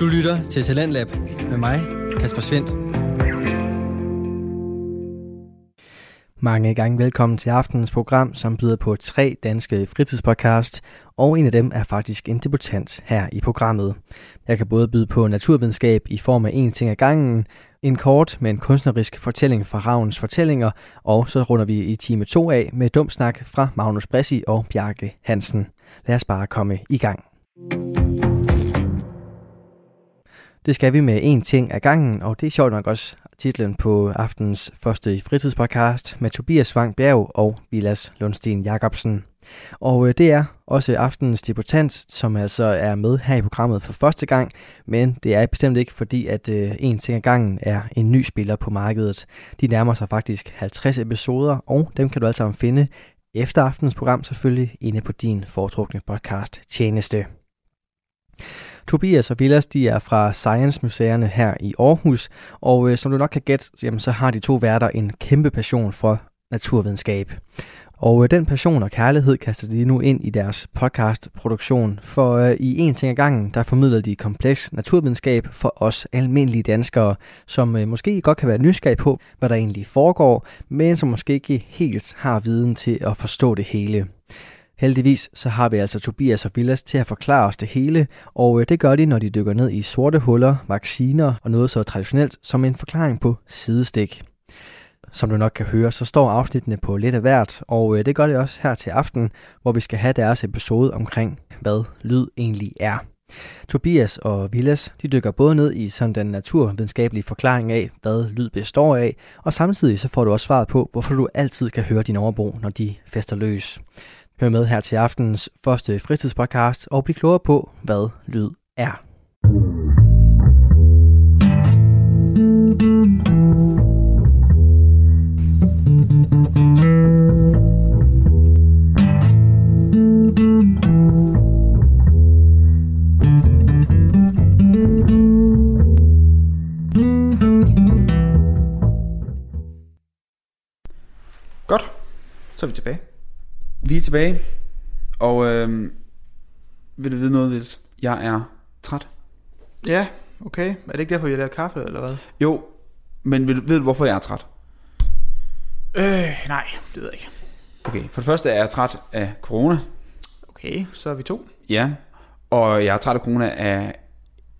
Du lytter til Talentlab med mig, Kasper Svendt. Mange gange velkommen til aftenens program, som byder på tre danske fritidspodcast, og en af dem er faktisk en debutant her i programmet. Jeg kan både byde på naturvidenskab i form af en ting ad gangen, en kort, men kunstnerisk fortælling fra Ravns fortællinger, og så runder vi i time 2 af med dumsnak fra Magnus Bressi og Bjarke Hansen. Lad os bare komme i gang. Det skal vi med en ting ad gangen, og det er sjovt nok også titlen på aftens første fritidspodcast med Tobias Wang Bjerg og Vilas Lundsten Jacobsen. Og øh, det er også aftenens debutant, som altså er med her i programmet for første gang, men det er bestemt ikke fordi, at øh, en ting ad gangen er en ny spiller på markedet. De nærmer sig faktisk 50 episoder, og dem kan du altså finde efter aftens program selvfølgelig inde på din foretrukne podcast tjeneste. Tobias og Villas de er fra Science Museerne her i Aarhus, og øh, som du nok kan gætte, jamen, så har de to værter en kæmpe passion for naturvidenskab. Og øh, den passion og kærlighed kaster de nu ind i deres podcastproduktion, for øh, i en ting ad gangen, der formidler de kompleks naturvidenskab for os almindelige danskere, som øh, måske godt kan være nysgerrige på, hvad der egentlig foregår, men som måske ikke helt har viden til at forstå det hele. Heldigvis så har vi altså Tobias og Villas til at forklare os det hele, og øh, det gør de, når de dykker ned i sorte huller, vacciner og noget så traditionelt som en forklaring på sidestik. Som du nok kan høre, så står afsnittene på lidt af hvert, og øh, det gør det også her til aften, hvor vi skal have deres episode omkring, hvad lyd egentlig er. Tobias og Villas, de dykker både ned i sådan den naturvidenskabelige forklaring af, hvad lyd består af, og samtidig så får du også svaret på, hvorfor du altid kan høre din overbo, når de fester løs. Hør med her til aftenens første fritidspodcast og bliv klogere på, hvad lyd er. Godt, så er vi tilbage. Vi er tilbage, og øh, vil du vide noget, Vils? Jeg er træt. Ja, okay. Er det ikke derfor, vi har lavet kaffe, eller hvad? Jo, men ved, du- ved du, hvorfor jeg er træt? Øh, nej, det ved jeg ikke. Okay, for det første er jeg træt af corona. Okay, så er vi to. Ja, og jeg er træt af corona af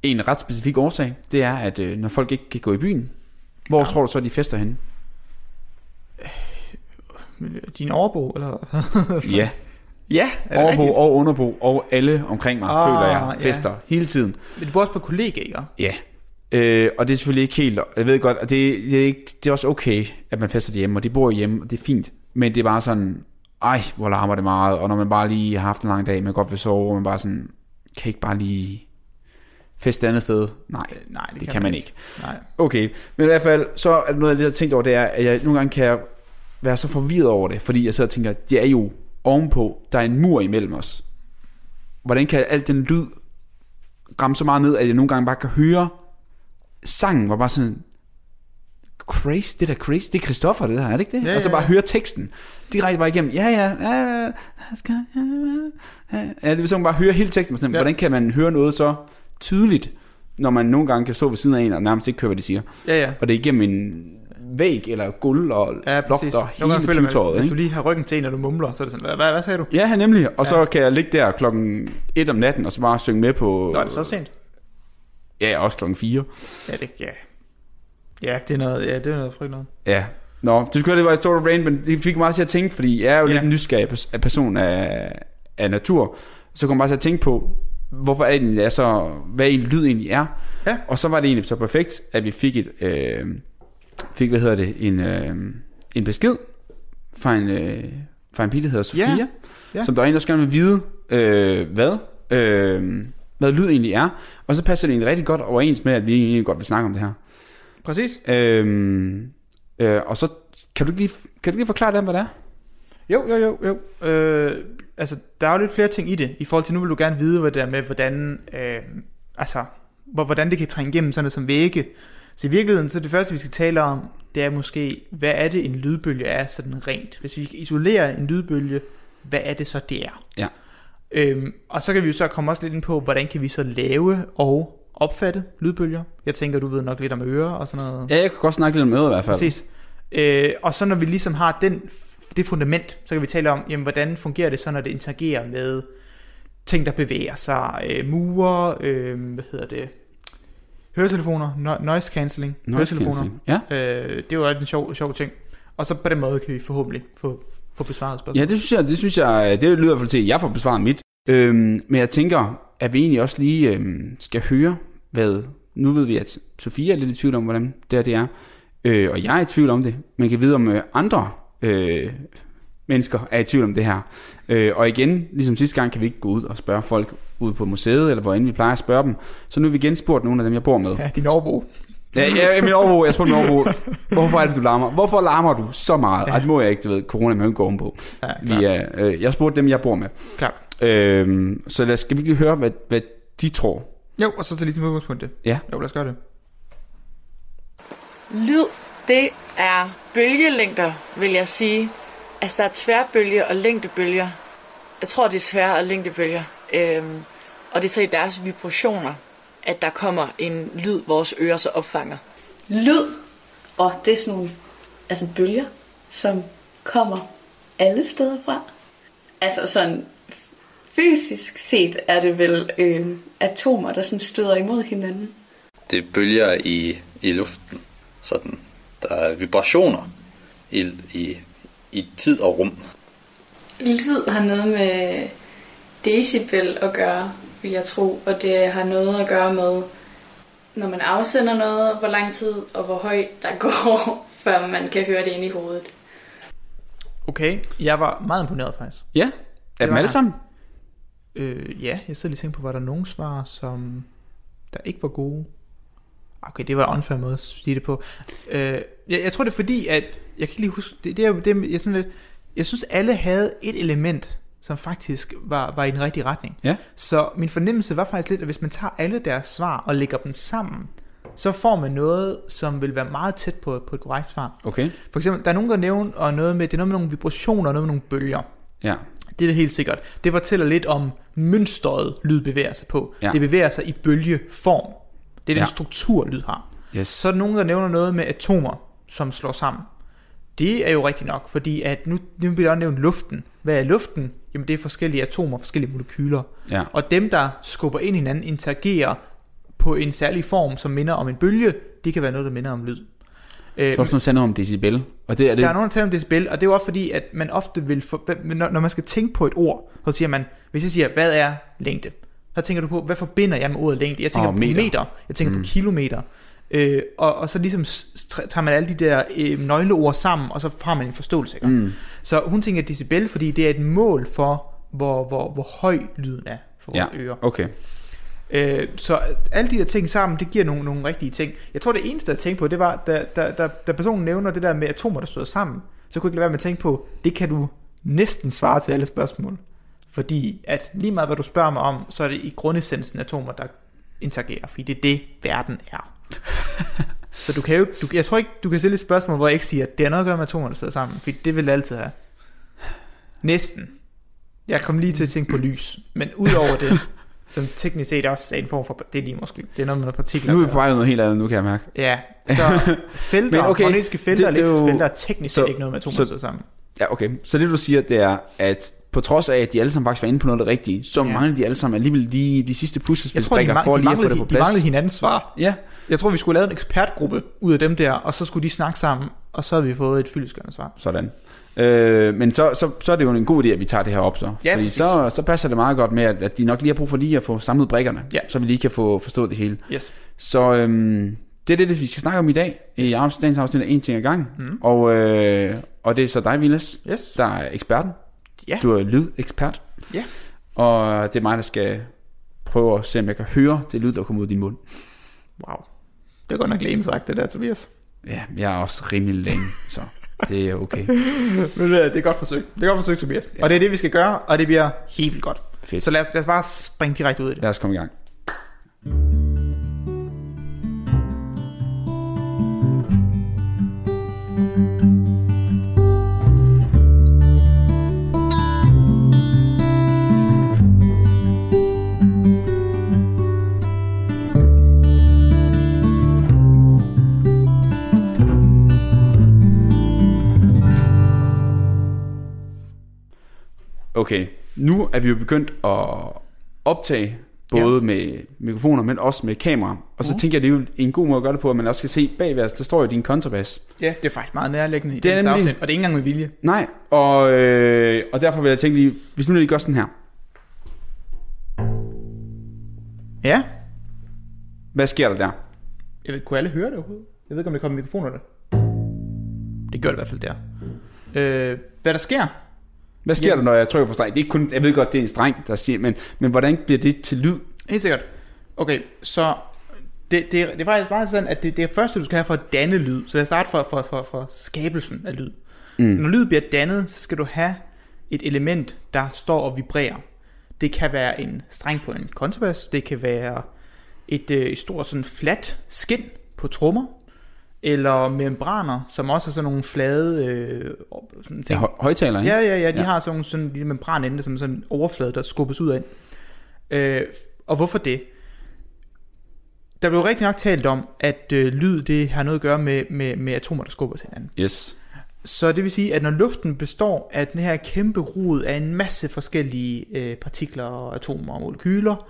en ret specifik årsag. Det er, at øh, når folk ikke kan gå i byen, hvor ja. Ja. tror du så, de fester henne? Din overbo, eller Ja, Ja, er det overbo rigtigt? og underbo og alle omkring mig, Ah, føler jeg, ja. fester hele tiden. Men du bor også på kollega, ikke? Ja, øh, og det er selvfølgelig ikke helt, jeg ved godt, at det, det, er ikke, det er også okay, at man fester hjemme, og de bor hjemme, og det er fint, men det er bare sådan, ej, hvor larmer det meget, og når man bare lige har haft en lang dag, man godt vil sove, og man bare sådan, kan ikke bare lige feste et andet sted? Nej, Øh, nej, det, det kan man ikke. Nej. Okay, men i hvert fald, så er det noget af det, jeg har tænkt over, det er, at jeg nogle gange kan være så forvirret over det, fordi jeg sidder og tænker, det er jo ovenpå, der er en mur imellem os. Hvordan kan alt den lyd ramme så meget ned, at jeg nogle gange bare kan høre sangen, var bare sådan, crazy, det der crazy, det er Christoffer det der, er det ikke det? Ja, og så bare ja. høre teksten direkte bare igennem, ja, ja, ja, ja, ja, det vil sådan bare høre hele teksten, sådan, Ja. hvordan kan man høre noget så tydeligt, når man nogle gange kan stå ved siden af en, og nærmest ikke høre, hvad de siger. Ja, ja. Og det er igennem en væg, eller guld, og Ja, præcis. og Nogle hele gange føler man, hvis du lige har ryggen til en, når du mumler, så er det sådan, hvad, hvad, sagde du? Ja, nemlig. Og så kan jeg ligge der klokken 1 om natten, og så bare synge med på... Nå, er det så sent? Ja, også klokken 4. Ja, det, ja. Ja, det er noget, ja, det er noget frygt noget. Ja. Nå, det skulle det var et stort rain, men det fik mig meget til at tænke, fordi jeg er jo Ja. lidt nysgerrig pers- af person af, af natur. Så kom jeg bare til at tænke på, hvorfor er det egentlig, det er så, hvad en lyd egentlig er. Ja. Og så var det egentlig så perfekt, at vi fik et, øh, fik, hvad hedder det, en, øh, en besked fra en, øh, fra en pige, der hedder Sofia, Ja. Ja. som der er en, der gerne vil vide, øh, hvad, øh, hvad lyd egentlig er. Og så passer det egentlig rigtig godt overens med, at vi egentlig godt vil snakke om det her. Præcis. Øhm, øh, og så kan du, lige, kan du lige forklare dem, hvad det er? Jo, jo, jo, jo. Øh, altså, der er jo lidt flere ting i det, i forhold til, nu vil du gerne vide, hvad det er med, hvordan, øh, altså, hvor, hvordan det kan trænge igennem sådan noget som vægge. Så i virkeligheden, så det første, vi skal tale om, det er måske, hvad er det, en lydbølge er sådan rent? Hvis vi isolerer en lydbølge, hvad er det så, det er? Ja. Øhm, og så kan vi jo så komme også lidt ind på, hvordan kan vi så lave og opfatte lydbølger. Jeg tænker, du ved nok lidt om ører og sådan noget. Ja, jeg kan godt snakke lidt om øret i hvert fald. Præcis. Øh, og så når vi ligesom har den, det fundament, så kan vi tale om, jamen, hvordan fungerer det så, når det interagerer med ting, der bevæger sig, øh, mure, øh, hvad hedder det, høretelefoner, no- noise cancelling, Noise høretelefoner. cancelling. Ja. Øh, det er jo en sjov, sjov ting. Og så på den måde kan vi forhåbentlig få, få besvaret spørgsmål. Ja, det synes jeg, det synes jeg, det lyder i hvert fald til, at jeg får besvaret mit. Øhm, men jeg tænker, at vi egentlig også lige øhm, skal høre, hvad... Nu ved vi, at Sofia er lidt i tvivl om, hvordan det her det er. Øh, og jeg er i tvivl om det. Man kan vide, om øh, andre øh, mennesker er i tvivl om det her. Øh, og igen, ligesom sidste gang, kan vi ikke gå ud og spørge folk ude på museet, eller hvor end vi plejer at spørge dem. Så nu har vi igen spurgt nogle af dem, jeg bor med. Ja, din overbo. Ja, ja min overbo, jeg spurgte min overbo, hvorfor er det, du larmer? Hvorfor larmer du så meget? Ja. Ej, det må jeg ikke, du ved, corona ikke gå ovenpå. Ja, Vi er, øh, jeg spurgte dem, jeg bor med. klart. Øhm, så lad os, skal vi lige høre, hvad, hvad de tror. Jo, og så til ligesom udgangspunkt det. Ja. Jo, lad os gøre det. Lyd, det er bølgelængder, vil jeg sige. Altså, der er tværbølge og længdebølger. Jeg tror, det er tvær- og længdebølger. Øhm, og det er så i deres vibrationer, at der kommer en lyd, vores ører så opfanger. lyd, og det er sådan nogle altså bølger, som kommer alle steder fra. Altså sådan fysisk set er det vel øh, atomer, der sådan støder imod hinanden. Det er bølger i, i luften. Sådan. Der er vibrationer i, i, i tid og rum. Lyd har noget med decibel at gøre, vil jeg tro, og det har noget at gøre med, når man afsender noget, hvor lang tid og hvor højt der går, før man kan høre det ind i hovedet. Okay, jeg var meget imponeret faktisk. Ja, er dem alle jeg. sammen? Øh, ja, jeg sidder lige og tænker på, var der nogen svar, som der ikke var gode? Okay, det var en unfair måde at sige det på. Øh, jeg, jeg tror det er fordi, at, jeg kan ikke lige huske, det, det er det, jeg, er sådan lidt, jeg synes alle havde et element, som faktisk var, var i den rigtige retning. Ja. Så min fornemmelse var faktisk lidt, at hvis man tager alle deres svar og lægger dem sammen, så får man noget, som vil være meget tæt på, på et korrekt svar. Okay. For eksempel, der er nogen, der nævner og noget med, det er noget med nogle vibrationer, og noget med nogle bølger. Ja. Det er det helt sikkert. Det fortæller lidt om mønstret, lyd bevæger sig på. Ja. Det bevæger sig i bølgeform. Det er den Ja. struktur, lyd har. Yes. Så er der nogen, der nævner noget med atomer, som slår sammen. Det er jo rigtigt nok, fordi at nu, nu bliver der også nævnt luften. Hvad er luften? Jamen det er forskellige atomer, forskellige molekyler. Ja. Og dem, der skubber ind i hinanden, interagerer på en særlig form, som minder om en bølge, det kan være noget, der minder om lyd. Øh, Så også noget sandt om decibel. Og det er det. der er nogen, der taler om decibel, og det er jo også fordi, at man ofte vil, for, når, når man skal tænke på et ord, så siger man, hvis jeg siger, hvad er længde? Så tænker du på, hvad forbinder jeg med ordet længde? Jeg tænker Åh, på meter. meter, jeg tænker mm. på kilometer. Øh, og, og så ligesom tager man alle de der øh, nøgleord sammen, og så har man en forståelse. Ikke? Mm. Så hun tænker decibel, fordi det er et mål for, hvor, hvor, hvor høj lyden er for Ja, vores ører. okay. Øh, så alle de der ting sammen, det giver nogle, nogle rigtige ting. Jeg tror, det eneste, jeg tænkte på, det var, da, da, da, da personen nævner det der med atomer, der støder sammen, så kunne jeg ikke lade være med at tænke på, det kan du næsten svare til alle spørgsmål. Fordi at lige meget, hvad du spørger mig om, så er det i grundessensen atomer, der interagerer, fordi det er det, verden er. så du kan jo du, jeg tror ikke, du kan stille et spørgsmål, hvor jeg ikke siger, at det har noget at gøre med atomer, der sidder sammen, fordi det vil det altid have. Næsten. Jeg kom lige til at tænke på lys, men udover det, som teknisk set også er en form for, det er lige måske, det er noget med nogle partikler. Nu er vi på vej noget helt andet, nu kan jeg mærke. Ja, så felter, Men okay, magnetiske felter og det- det er elektriske jo- felter er teknisk så- set ikke noget med atomer, så- der sidder sammen. Ja, okay. Så det du siger, det er, at på trods af, at de alle sammen faktisk var inde på noget af det rigtige, så Ja. mangler de alle sammen alligevel de, de sidste de, puslespilsbrikker for de, lige at få manglede, det på de plads. manglede hinandens svar. Ja, Jeg tror, vi skulle lave en ekspertgruppe ud af dem der, og så skulle de snakke sammen, og så har vi fået et fyldesgørende svar. sådan. Øh, men så, så, så er det jo en god idé, at vi tager det her op så. Ja, Fordi så, så passer det meget godt med, at, at de nok lige har brug for lige at få samlet brikkerne, Ja. så vi lige kan få forstået det hele. Yes. Så øhm, det er det, vi skal snakke om i dag, i afs- dagens afsnit af En ting ad gangen. Mm. Og, øh, og det er så dig, Vilas, Yes. der er eksperten. Ja. Du er lydekspert. Ja. Og det er mig, der skal prøve at se, om jeg kan høre det lyd, der kommer ud af din mund. Wow. Det er godt nok lame sagt, det der, Tobias. Ja, jeg er også rimelig længe, så det er okay. Men øh, det er godt forsøg. Det er godt forsøg, Tobias. Ja. Og det er det, vi skal gøre, og det bliver helt vildt godt. Fedt. Så lad os, lad os bare springe direkte ud i det. Lad os komme i gang. Okay, nu er vi jo begyndt at optage, både ja. med mikrofoner, men også med kamera. Og så uh. tænker jeg, det er jo en god måde at gøre det på, at man også kan se bagved os, der står jo din kontrabas. Ja, det er faktisk meget nærliggende i Det nemlig- afsnit, og det er ikke engang med vilje. Nej, og, øh, og derfor vil jeg tænke lige, hvis nu lige gør sådan her. Ja, Hvad sker der der? jeg ved, kunne alle høre det overhovedet? Jeg ved ikke, om det kommer i mikrofonerne. Det gør det i hvert fald der. Øh, hvad der sker? Hvad sker der, når jeg trykker på streng? Det er ikke kun, jeg ved godt, det er en streng, der siger, men, men hvordan bliver det til lyd? Helt sikkert. Okay, så det, det, det er faktisk meget sådan, at det, det er første, du skal have for at danne lyd. Så lad os starte for, for, for, for skabelsen af lyd. Mm. Når lyd bliver dannet, så skal du have et element, der står og vibrerer. Det kan være en streng på en kontrabas, det kan være et, øh, et stort sådan fladt skin på trommer, eller membraner, som også er sådan nogle flade øh, sådan Ja, ting. hø- højtaler, ikke? Ja, ja, ja, de Ja. ja. har sådan nogle sådan en lille membranende, som sådan en overflade, der skubbes ud af. Øh, og hvorfor det? Der blev rigtig nok talt om, at øh, lyd det har noget at gøre med, med, med atomer, der skubber til hinanden. Yes. Så det vil sige, at når luften består af den her kæmpe rod af en masse forskellige øh, partikler og atomer og molekyler,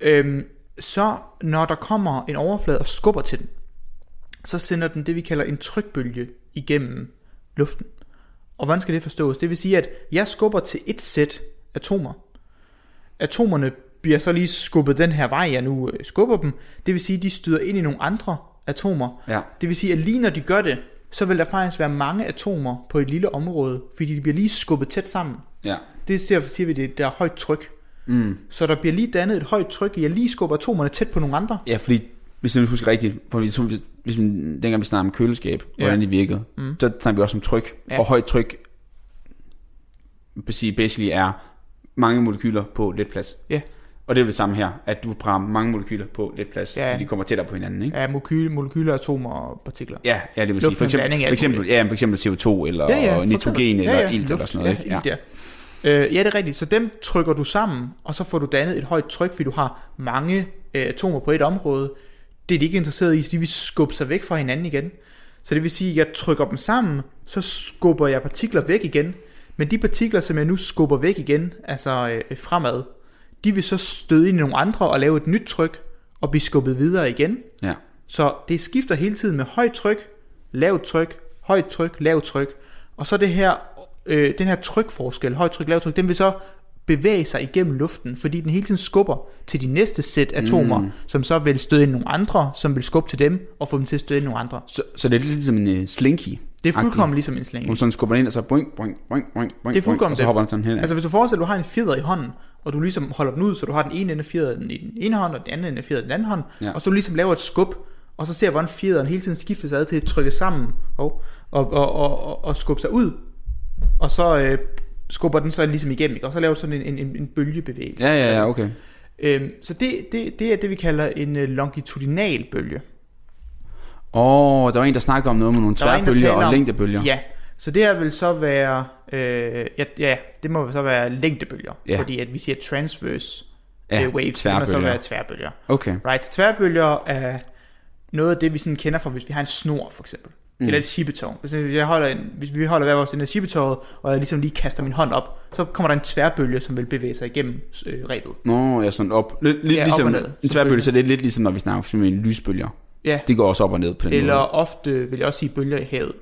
øh, så når der kommer en overflade og skubber til den, så sender den det, vi kalder en trykbølge igennem luften. Og hvordan skal det forstås? Det vil sige, at jeg skubber til et sæt atomer. Atomerne bliver så lige skubbet den her vej, jeg nu øh, skubber dem. Det vil sige, at de støder ind i nogle andre atomer. Ja. Det vil sige, at lige når de gør det, så vil der faktisk være mange atomer på et lille område, fordi de bliver lige skubbet tæt sammen. Ja. Det derfor siger vi, det der er højt tryk. Mm. Så der bliver lige dannet et højt tryk, at lige skubber atomerne tæt på nogle andre. Ja, fordi hvis jeg husker rigtigt, for hvis, hvis, hvis dengang vi snakkede om køleskab, Ja. hvordan det virkede, Mm. så snakker vi også om tryk. Ja. Og højt tryk basically er mange molekyler på lidt plads. Ja. Og det er det samme her, at du har mange molekyler på lidt plads, Ja. fordi de kommer tættere på hinanden, ikke? Ja, molekyler, molekyler, atomer og partikler. Ja, ja det vil Luft sige, for eksempel, for eksempel, ja, for eksempel CO2 eller ja, ja, nitrogen eller ja, ja, ilt eller sådan noget, ikke? Ja, ja. Øh, ja, det er rigtigt. Så dem trykker du sammen, og så får du dannet et højt tryk, fordi du har mange øh, atomer på et område. Det er de ikke interesseret i, så de vil skubbe sig væk fra hinanden igen. Så det vil sige, at jeg trykker dem sammen, så skubber jeg partikler væk igen. Men de partikler, som jeg nu skubber væk igen, altså øh, fremad, de vil så støde ind i nogle andre og lave et nyt tryk, og blive skubbet videre igen. Ja. Så det skifter hele tiden med højt tryk, lavt tryk, højt tryk, lavt tryk. Og så det her, øh, den her trykforskel, højt tryk, lavt tryk, den vil så bevæge sig igennem luften, fordi den hele tiden skubber til de næste sæt atomer, mm. som så vil støde ind nogle andre, som vil skubbe til dem, og få dem til at støde ind nogle andre. Så, så det er lidt ligesom en uh, slinky. Det er fuldkommen ligesom en slinge. Hvor sådan skubber den ind, og så boing, boing, boing, boing, boing, Det er fuldkommen og så hopper den sådan hen. Altså hvis du forestiller, at du har en fjeder i hånden, og du ligesom holder den ud, så du har den ene ende af fjederen i den ene hånd, og den anden ende af fjederen i den anden hånd, ja. og så du ligesom laver et skub, og så ser hvordan fjederen hele tiden skifter sig ad til at trykke sammen, og, og, og, og, og, og skubbe sig ud, og så øh, skubber den så ligesom igennem, ikke? og så laver sådan en, en, en bølgebevægelse. Ja, ja, ja, okay. Øhm, så det, det, det er det, vi kalder en øh, longitudinal bølge. Åh, oh, der var en, der snakkede om noget med nogle en, tværbølger og om- længdebølger. Ja, så det her vil så være, øh, ja, ja, det må så være længdebølger, Ja. fordi at vi siger transverse Ja, ja, waves, det må så være tværbølger. Okay. Right, tværbølger er noget af det, vi sådan kender fra, hvis vi har en snor, for eksempel. Mm. Eller et shippetov. Hvis, jeg holder en, hvis vi holder hver vores ende af shippetoget, og jeg ligesom lige kaster min hånd op, så kommer der en tværbølge, som vil bevæge sig igennem øh, rebet. Nå, ja, sådan op. Lidt, lidt Ja, op ligesom og ned. en tværbølge, så det er lidt ligesom, når vi snakker eksempel en lysbølger. Ja, Det går også op og ned på den eller måde. ofte vil jeg også sige bølger i havet.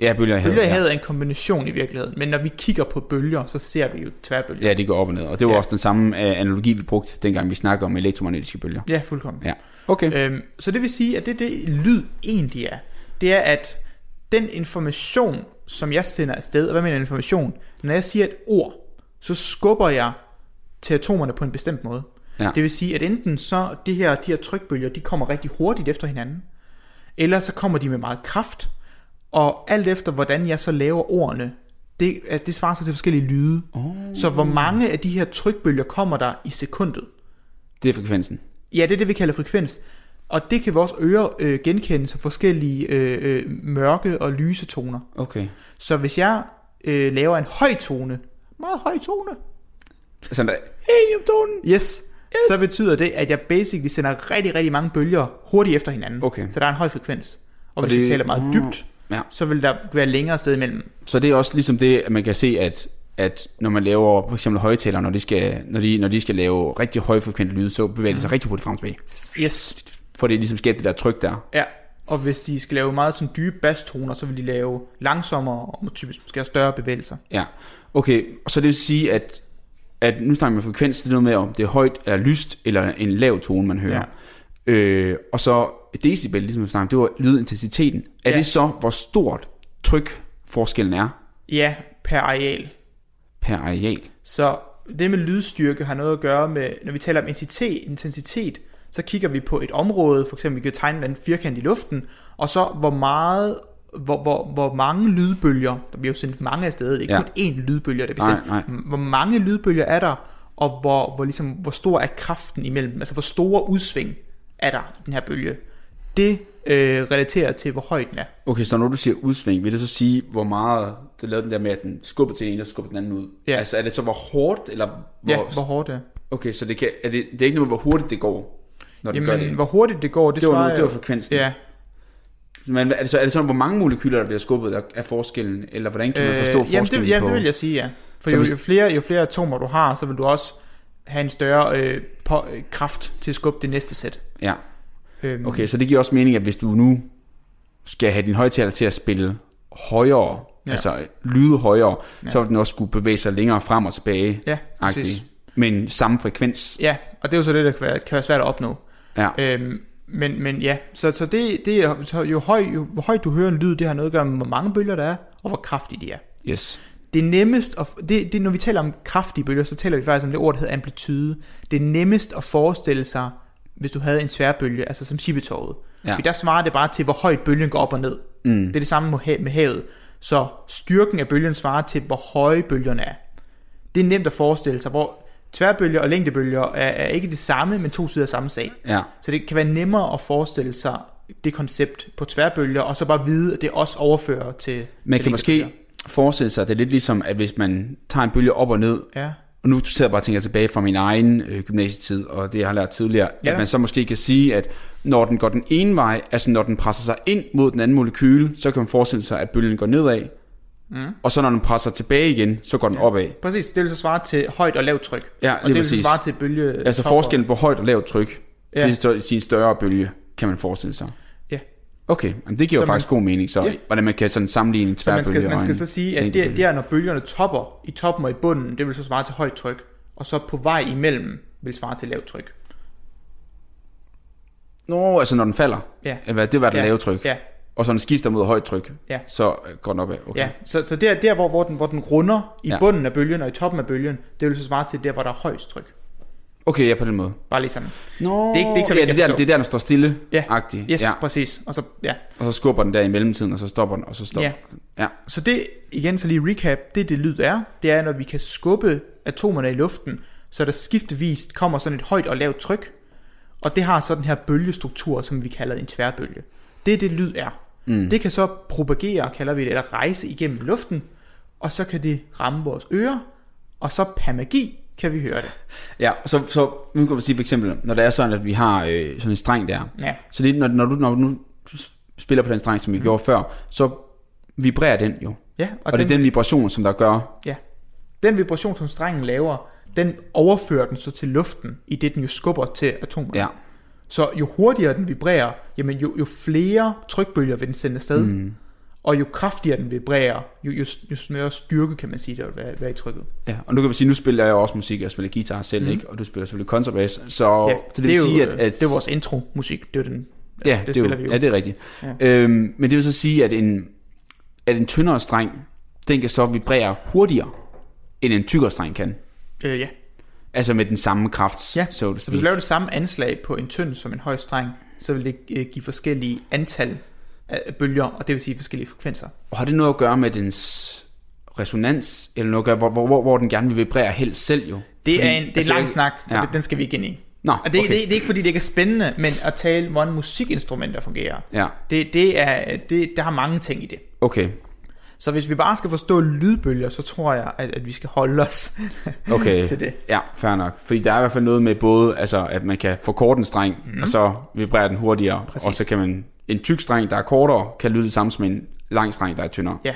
Ja, bølger i havet. Bølger i ja. havet er en kombination i virkeligheden, men når vi kigger på bølger, så ser vi jo tværbølger. Ja, det går op og ned. Og det var Ja. også den samme uh, analogi, vi brugte, dengang vi snakkede om elektromagnetiske bølger. Ja, fuldkommen. Ja. Okay. Øhm, så det vil sige, at det det lyd egentlig er, det er, at den information, som jeg sender afsted, og hvad mener information? Når jeg siger et ord, så skubber jeg til atomerne på en bestemt måde. Ja. Det vil sige, at enten så de her, de her trykbølger, de kommer rigtig hurtigt efter hinanden, eller så kommer de med meget kraft, og alt efter hvordan jeg så laver ordene, det, det svarer sig til forskellige lyde. Oh. Så hvor mange af de her trykbølger kommer der i sekundet? Det er frekvensen. Ja, det er det, vi kalder frekvens. Og det kan vores ører øh, genkende som forskellige øh, øh, mørke og lyse toner. Okay. Så hvis jeg øh, laver en høj tone, meget høj tone, Sådan der, heliumtonen. yes, yes, så betyder det, at jeg basically sender rigtig, rigtig mange bølger hurtigt efter hinanden. Okay. Så der er en høj frekvens. Og, Og hvis det- jeg taler meget dybt, ja. så vil der være længere sted imellem. Så det er også ligesom det, at man kan se, at at når man laver for eksempel højtalere, når de skal, når de, når de skal lave rigtig højfrekvente lyde, så bevæger de sig rigtig hurtigt frem og tilbage. Yes. For det er ligesom skabt det der tryk der. Ja, og hvis de skal lave meget sådan dybe basstoner, så vil de lave langsommere og typisk måske også større bevægelser. Ja, okay. Og så det vil sige, at, at nu snakker vi frekvens, det er noget med, om det er højt eller lyst, eller en lav tone, man hører. Ja. Øh, og så decibel, ligesom vi snakkede, det var lydintensiteten. Er Ja. det så, hvor stort tryk forskellen er Ja, per areal. per areal? Så det med lydstyrke har noget at gøre med, når vi taler om intensitet, intensitet så kigger vi på et område, for eksempel vi kan tegne en firkant i luften, og så hvor meget hvor, hvor, hvor mange lydbølger, der bliver jo sendt mange af stedet, ikke Ja. kun én lydbølge, der bliver Nej, sendt, nej. hvor mange lydbølger er der, og hvor, hvor, ligesom, hvor stor er kraften imellem, altså hvor store udsving er der i den her bølge. Det øh, relaterer til, hvor høj den er. Okay, så når du siger udsving, vil det så sige, hvor meget, det lavede den der med, at den skubber til den ene, og skubber den anden ud? Ja. Altså er det så, hvor hårdt, eller hvor... Ja, hvor hårdt det er. Okay, så det, kan, er det, det er ikke noget, hvor hurtigt det går, når det gør Jamen, det? hvor hurtigt det går, det, Det var, svarer det var frekvensen. Ja, Men er det, så, er det sådan, hvor mange molekyler, der bliver skubbet af- forskellen? Eller hvordan kan man forstå Øh, jamen, forskellen det, jamen, på... det vil jeg sige, ja. For Så jo, hvis- jo, flere, jo flere atomer du har, så vil du også have en større øh, på, øh, kraft til at skubbe det næste sæt. Ja, Øhm, okay, så det giver også mening, at hvis du nu skal have din højtaler til at spille højere, ja. Altså lyde højere, ja. Ja. så vil den også skulle bevæge sig længere frem og tilbage. Ja, præcis. agtigt. Men samme frekvens. Ja, og det er jo så det, der kan være, kan være svært at opnå. Ja. Øhm, men, men ja, så, så det, det er, så jo, høj, jo hvor højt du hører en lyd, det har noget at gøre med, hvor mange bølger der er, og hvor kraftige de er. Yes. Det nemmest, at, det, det, når vi taler om kraftige bølger, så taler vi faktisk om det ord, der hedder amplitude. Det er nemmest at forestille sig, hvis du havde en sværbølge, altså som Sibetoget. Ja. Ja. For der svarer det bare til, hvor højt bølgen går op og ned. Mm. Det er det samme med havet. Så styrken af bølgen svarer til, hvor høje bølgerne er. Det er nemt at forestille sig, hvor tværbølger og længdebølger er, er ikke det samme, men to sider af samme sag. Ja. Så det kan være nemmere at forestille sig det koncept på tværbølger, og så bare vide, at det også overfører til Man til kan måske forestille sig, at det er lidt ligesom, at hvis man tager en bølge op og ned, Ja, og nu sidder jeg bare og tænker tilbage fra min egen øh, gymnasietid, og det jeg har lært tidligere. Ja. at man så måske kan sige, at når den går den ene vej, altså når den presser sig ind mod den anden molekyle, så kan man forestille sig, at bølgen går nedad, mm. og så når den presser tilbage igen, så går den ja. opad. præcis. Det vil så svare til højt og lavt tryk. Ja, og det vil så præcis. svare til bølge... Altså topper. forskellen på højt og lavt tryk, ja. Det er sin større bølge, kan man forestille sig. Ja. Okay, men det giver Så jo faktisk man- god mening, så Ja. hvordan man kan sådan sammenligne en Så man skal, man skal så sige, at det, det er, når bølgerne topper i toppen og i bunden, det vil så svare til højt tryk. Og så på vej imellem vil svare til lavt tryk. Nå, altså når den falder, Ja. Eller det var det Ja. lave tryk, Ja, og så den skifter mod højt tryk, Ja. så øh, går den opad. Okay. ja. Så, så der, der hvor, hvor, den, hvor den runder i Ja. bunden af bølgen og i toppen af bølgen, det vil så svare til der, hvor der er højst tryk. Okay, ja, på den måde. Bare lige sådan. Nå, Det er ikke- det er ikke så ja, det, er der, det er der, den står stille Ja. Yes, Ja. præcis. Og så, ja. Og så skubber den der i mellemtiden, og så stopper den, og så stopper Ja. Ja. Så det, igen så lige recap, det det lyd er, det er, når vi kan skubbe atomerne i luften, så der skiftevist kommer sådan et højt og lavt tryk, og det har så den her bølgestruktur, som vi kalder en tværbølge. Det er det lyd er. Mm. Det kan så propagere, kalder vi det, eller rejse igennem luften, og så kan det ramme vores ører, og så per magi kan vi høre det. Ja, så, så nu kan man sige for eksempel, når det er sådan, at vi har øh, sådan en streng der, Ja, så det, når, når, du, når du nu spiller på den streng, som vi mm. gjorde før, så vibrerer den jo. ja og, Og, og det er den vibration, som der gør, Ja. Den vibration, som strengen laver, den overfører den så til luften, i det den jo skubber til atomerne. ja, Så jo hurtigere den vibrerer, jamen jo, jo flere trykbølger vil den sende afsted. Mm. Og jo kraftigere den vibrerer, jo, jo, jo større styrke kan man sige, der vil være, være i trykket. ja. Og nu kan vi sige, nu spiller jeg jo også musik, jeg spiller guitar selv, mm. ikke? Og du spiller selvfølgelig kontrabas, så, Ja, så det, vil er jo, sige, at, at det er vores intro-musik. Det er den, Ja, det, det, spiller er jo, vi jo. ja, det er rigtigt. Ja. Øhm, men det vil så sige, at en, at en tyndere streng, den kan så vibrere hurtigere, end en tykkere streng kan. Øh, ja. Altså med den samme kraft, ja. to Så hvis du laver det samme anslag på en tynd som en høj streng, så vil det øh, give forskellige antal af bølger, og det vil sige forskellige frekvenser. Og har det noget at gøre med dens resonans, eller noget at gøre, hvor, hvor, hvor, hvor den gerne vil vibrere helst selv jo? Det Fordi- er en, det er en altså, lang snak, og Ja. det, den skal vi ikke ind i. Nå, Og det, okay. det, det er ikke fordi, det ikke er spændende, men at tale, hvordan musikinstrumenter fungerer. Ja, Det, det er, det, der har mange ting i det. okay. Så hvis vi bare skal forstå lydbølger, så tror jeg, at, at vi skal holde os Okay. til det. Ja, fair nok. Fordi der er i hvert fald noget med både, altså, at man kan forkorte en streng, mm. og så vibrerer den hurtigere. Præcis. Og så kan man, en tyk streng, der er kortere, kan lyde det samme som en lang streng, der er tyndere. Ja.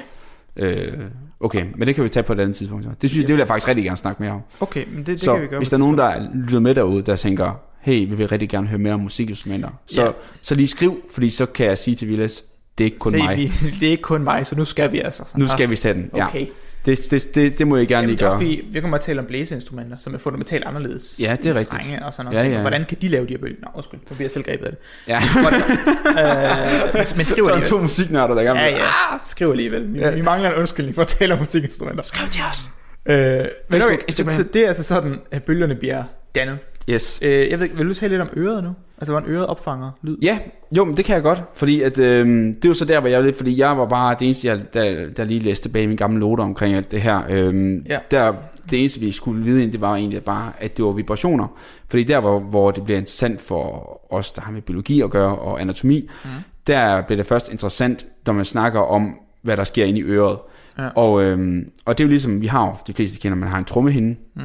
Øh, okay, men det kan vi tage på et andet tidspunkt. Så. Det synes jeg, det vil jeg faktisk rigtig gerne snakke mere om. Okay, men det, det så kan vi gøre. hvis der er nogen, der lytter med derude, der tænker, hey, vi vil rigtig gerne høre mere om musikinstrumenter, så, Ja. så lige skriv, fordi så kan jeg sige til Vilas, det er ikke kun Se, mig. Vi, det er ikke kun mig, så nu skal vi altså. Nu skal vi tage den. Ja. Okay. Det, det, det, det må jeg gerne Jamen, lige det er også gøre. fordi, vi kommer til at tale om blæseinstrumenter, som er fundamentalt anderledes. Ja, det er rigtigt. Strenge og sådan noget. Ja, Ja. Hvordan kan de lave de her bølger? Nå, undskyld, nu bliver jeg selv grebet af det. Ja. Øh, men, men skriv Så er der alligevel. to musiknørder, der gerne Ja, ja, skriv alligevel. Vi, Ja. vi mangler en undskyldning for at tale om musikinstrumenter. Skriv til os. Øh, Facebook, så, så det er altså sådan, at bølgerne bliver dannet. Yes. Øh, jeg ved, vil du tale lidt om øret nu? Altså, hvordan øret opfanger lyd? Ja, jo, men det kan jeg godt, fordi at, øh, det er jo så der, hvor jeg lidt, fordi jeg var bare det eneste, jeg, der, der lige læste i min gamle noter omkring alt det her. Øh, Ja. der, det eneste, vi skulle vide, ind, det var egentlig bare, at det var vibrationer. Fordi der, hvor, hvor det bliver interessant for os, der har med biologi at gøre, og anatomi, mm. der bliver det først interessant, når man snakker om, hvad der sker inde i øret. Ja. Og, øhm, og det er jo ligesom, vi har jo, de fleste kender, man har en trommehinde, Mm.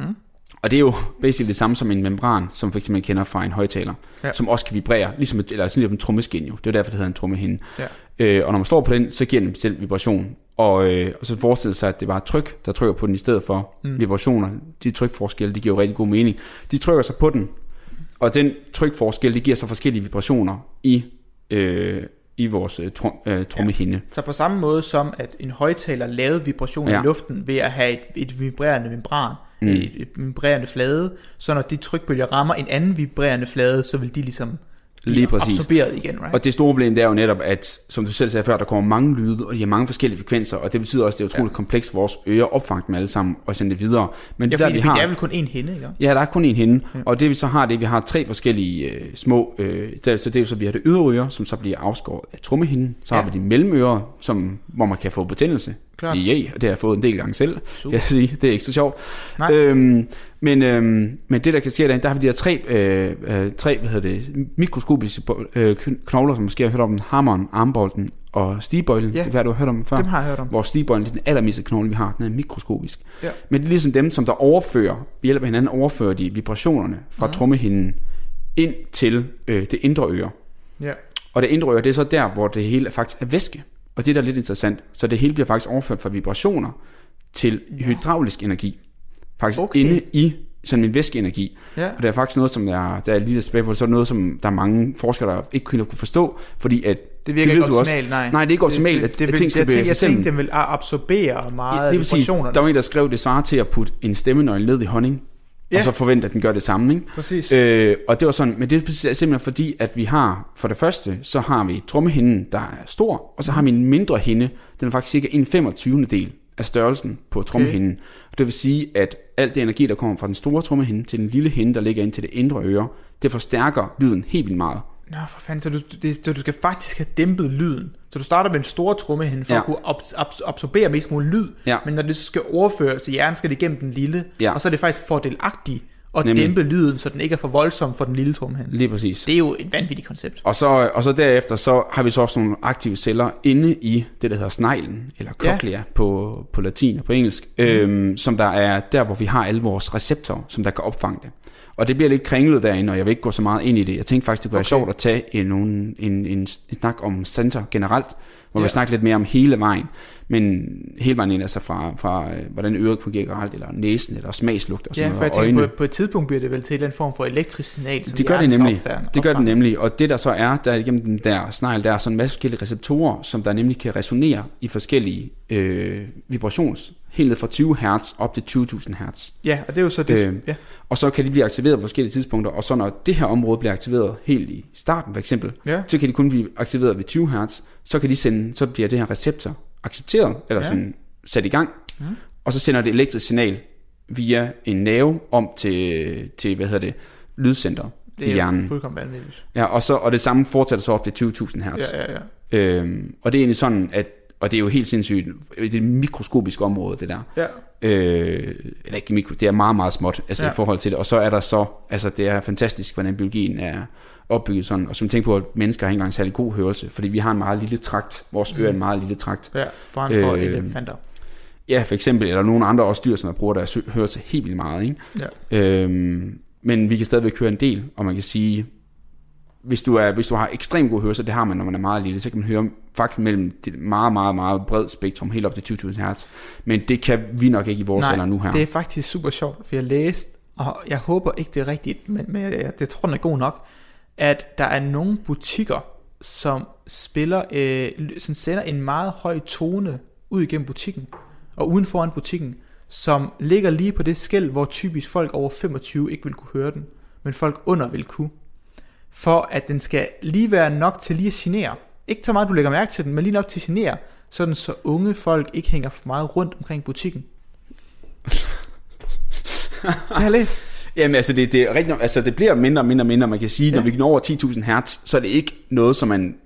Og det er jo basically det samme som en membran, som for eksempel kender fra en højtaler, Ja. ja. som også kan vibrere, ligesom et, eller sådan en trommeskin jo. Det er derfor, det hedder en trommehinde. Ja. Øh, og når man står på den, så giver den en bestemt vibration. Og, øh, og så forestille sig, at det var tryk, der trykker på den i stedet for Mm. vibrationer. De trykforskelle, de giver jo rigtig god mening. De trykker sig på den, og den trykforskel, det giver så forskellige vibrationer i, øh, i vores øh, trum, øh, trommehinde. Så på samme måde som, at en højtaler lavede vibrationer ja. Ja. i luften ved at have et, et vibrerende membran, mm. Et, et vibrerende flade, så når de trykbølger rammer en anden vibrerende flade, så vil de ligesom Lige præcis. absorberet igen, right? Og det store problem, det er jo netop, at som du selv sagde før, der kommer mange lyde, og de har mange forskellige frekvenser, og det betyder også, at det er utroligt ja. komplekst for vores ører at opfange dem alle sammen og sende det videre. Men ja, der, vi har, det er vel kun én hende, ikke? Ja, der er kun en hende, Ja. og det vi så har, det er, at vi har tre forskellige øh, små, øh, så så det er jo så, vi har det ydre øre, som så bliver afskåret af trommehinden, så Ja. har vi de mellemører, som, hvor man kan få betændelse. Klart. Ja, og det har jeg fået en del gange selv, Super. kan jeg sige. Det er ikke så sjovt. Nej. Øhm, men, øhm, men det, der kan ske, der, der har vi de her tre, øh, øh, tre hvad hedder det, mikroskopiske øh, knogler, som måske har hørt om, hammeren, armbolden og stigbøjlen. Ja. Det hvad, du har hørt om før. Dem har jeg hørt om. Hvor stigbøjlen er den allermindste knogle, vi har. Den er mikroskopisk. Ja. Men det er ligesom dem, som der overfører, ved hjælp af hinanden overfører de vibrationerne fra mm. trommehinden ind til øh, det indre øre. Ja. Og det indre øre, det er så der, hvor det hele faktisk er væske. Og det der er lidt interessant. Så det hele bliver faktisk overført fra vibrationer til hydraulisk energi. Faktisk Okay. inde i sådan en væskeenergi. Ja. Og det er faktisk noget, som der, der er lige tilbage på, så er det noget, som der er mange forskere, der ikke kunne kunne forstå, fordi at Det virker det ikke optimalt, nej. Nej, det er ikke optimalt, at, det, at vil- ting skal bevæge sig jeg tænkte, selv. den vil absorbere meget Lige præcis. vibrationerne. Der var en, der skrev, det svarer til at putte en stemmenøgle ned i honning, Ja. og så forvente, at den gør det samme. Ikke? Præcis. Øh, og det var sådan, men det er simpelthen fordi, at vi har, for det første, så har vi trommehinden, der er stor, og så har vi en mindre hinde, den er faktisk cirka en 25. del af størrelsen på trommehinden. Og det vil sige, at alt det energi, der kommer fra den store trommehinde til den lille hinde, der ligger ind til det indre øre, det forstærker lyden helt vildt meget. Nå, for fanden, så du, det, så du skal faktisk have dæmpet lyden. Så du starter med en stor trommehinde for ja. At kunne abs- abs- absorbere mest muligt lyd. Ja. Men når det så skal overføres til hjernen, skal det igennem den lille. Ja. Og så er det faktisk fordelagtigt at Nemlig. dæmpe lyden, så den ikke er for voldsom for den lille trommehinde. Lige præcis. Det er jo et vanvittigt koncept. Og så, og så derefter, så har vi så også nogle aktive celler inde i det, der hedder sneglen, eller cochlea ja. på, på latin og på engelsk, mm. øhm, som der er der, hvor vi har alle vores receptorer, som der kan opfange det. Og det bliver lidt kringlet derinde, og jeg vil ikke gå så meget ind i det. Jeg tænkte faktisk, det kunne Okay. være sjovt at tage en, en, en, en, en snak om sensor generelt, hvor Ja. ja. vi snakker lidt mere om hele vejen. Men hele vejen ind, altså fra, fra øh, hvordan øret fungerer generelt, eller næsen, eller smagslugt og Ja, sådan for jeg noget, og tænker, på, på et tidspunkt bliver det vel til en eller anden form for elektrisk signal, som Det gør det nemlig. opfange- Det gør det nemlig. Og det der så er, der igennem den der snegl, der er sådan en masse forskellige receptorer, som der nemlig kan resonere i forskellige øh, vibrations, helt ned fra 20 Hz op til 20.000 Hz. Ja, og det er jo så det. Øh, ja. Og så kan de blive aktiveret på forskellige tidspunkter, og så når det her område bliver aktiveret helt i starten for eksempel, Ja. så kan de kun blive aktiveret ved 20 Hz, så kan de sende, så bliver det her receptor accepteret, eller Ja. ja. sådan sat i gang, mm. og så sender det elektrisk signal via en nerve om til, til hvad hedder det, lydcenter Det i er hjernen. fuldkommen vanvittigt. Ja, og, så, og det samme fortsætter så op til 20.000 Hz. Ja, ja, ja. Øhm, og det er egentlig sådan, at, og det er jo helt sindssygt, det er et mikroskopisk område, det der. ja. Øh, eller ikke mikro, det er meget, meget småt, altså Ja. i forhold til det. Og så er der så, altså det er fantastisk, hvordan biologien er opbygget sådan. Og som tænker på, at mennesker har ikke engang særlig god hørelse, fordi vi har en meget lille trakt. Vores øre er en meget lille trakt. Ja, foran for Øh, elefanter. Ja, for eksempel, eller nogle andre også dyr, som der bruger deres hø- hørelse helt vildt meget, ikke? Ja. Øhm, men vi kan stadigvæk høre en del, og man kan sige, hvis du, er, hvis du har ekstremt god hørelse, det har man, når man er meget lille, så kan man høre faktisk mellem det meget, meget, meget bred spektrum, helt op til 20.000 Hz. Men det kan vi nok ikke i vores alder nu her. det er faktisk super sjovt, for jeg læste, og jeg håber ikke det er rigtigt, men, men jeg, jeg tror den er god nok, at der er nogle butikker, som spiller, øh, som sender en meget høj tone ud igennem butikken, og uden foran butikken, som ligger lige på det skæld, hvor typisk folk over 25 ikke vil kunne høre den, men folk under vil kunne. For at den skal lige være nok til lige at genere. Ikke så meget, du lægger mærke til den, men lige nok til at genere, sådan så unge folk ikke hænger for meget rundt omkring butikken. det har jeg læst. Jamen altså, det, det, er rigtig, altså, det bliver mindre og mindre og mindre. Man kan sige, ja. når vi når over 10.000 Hz, så er det ikke noget, som man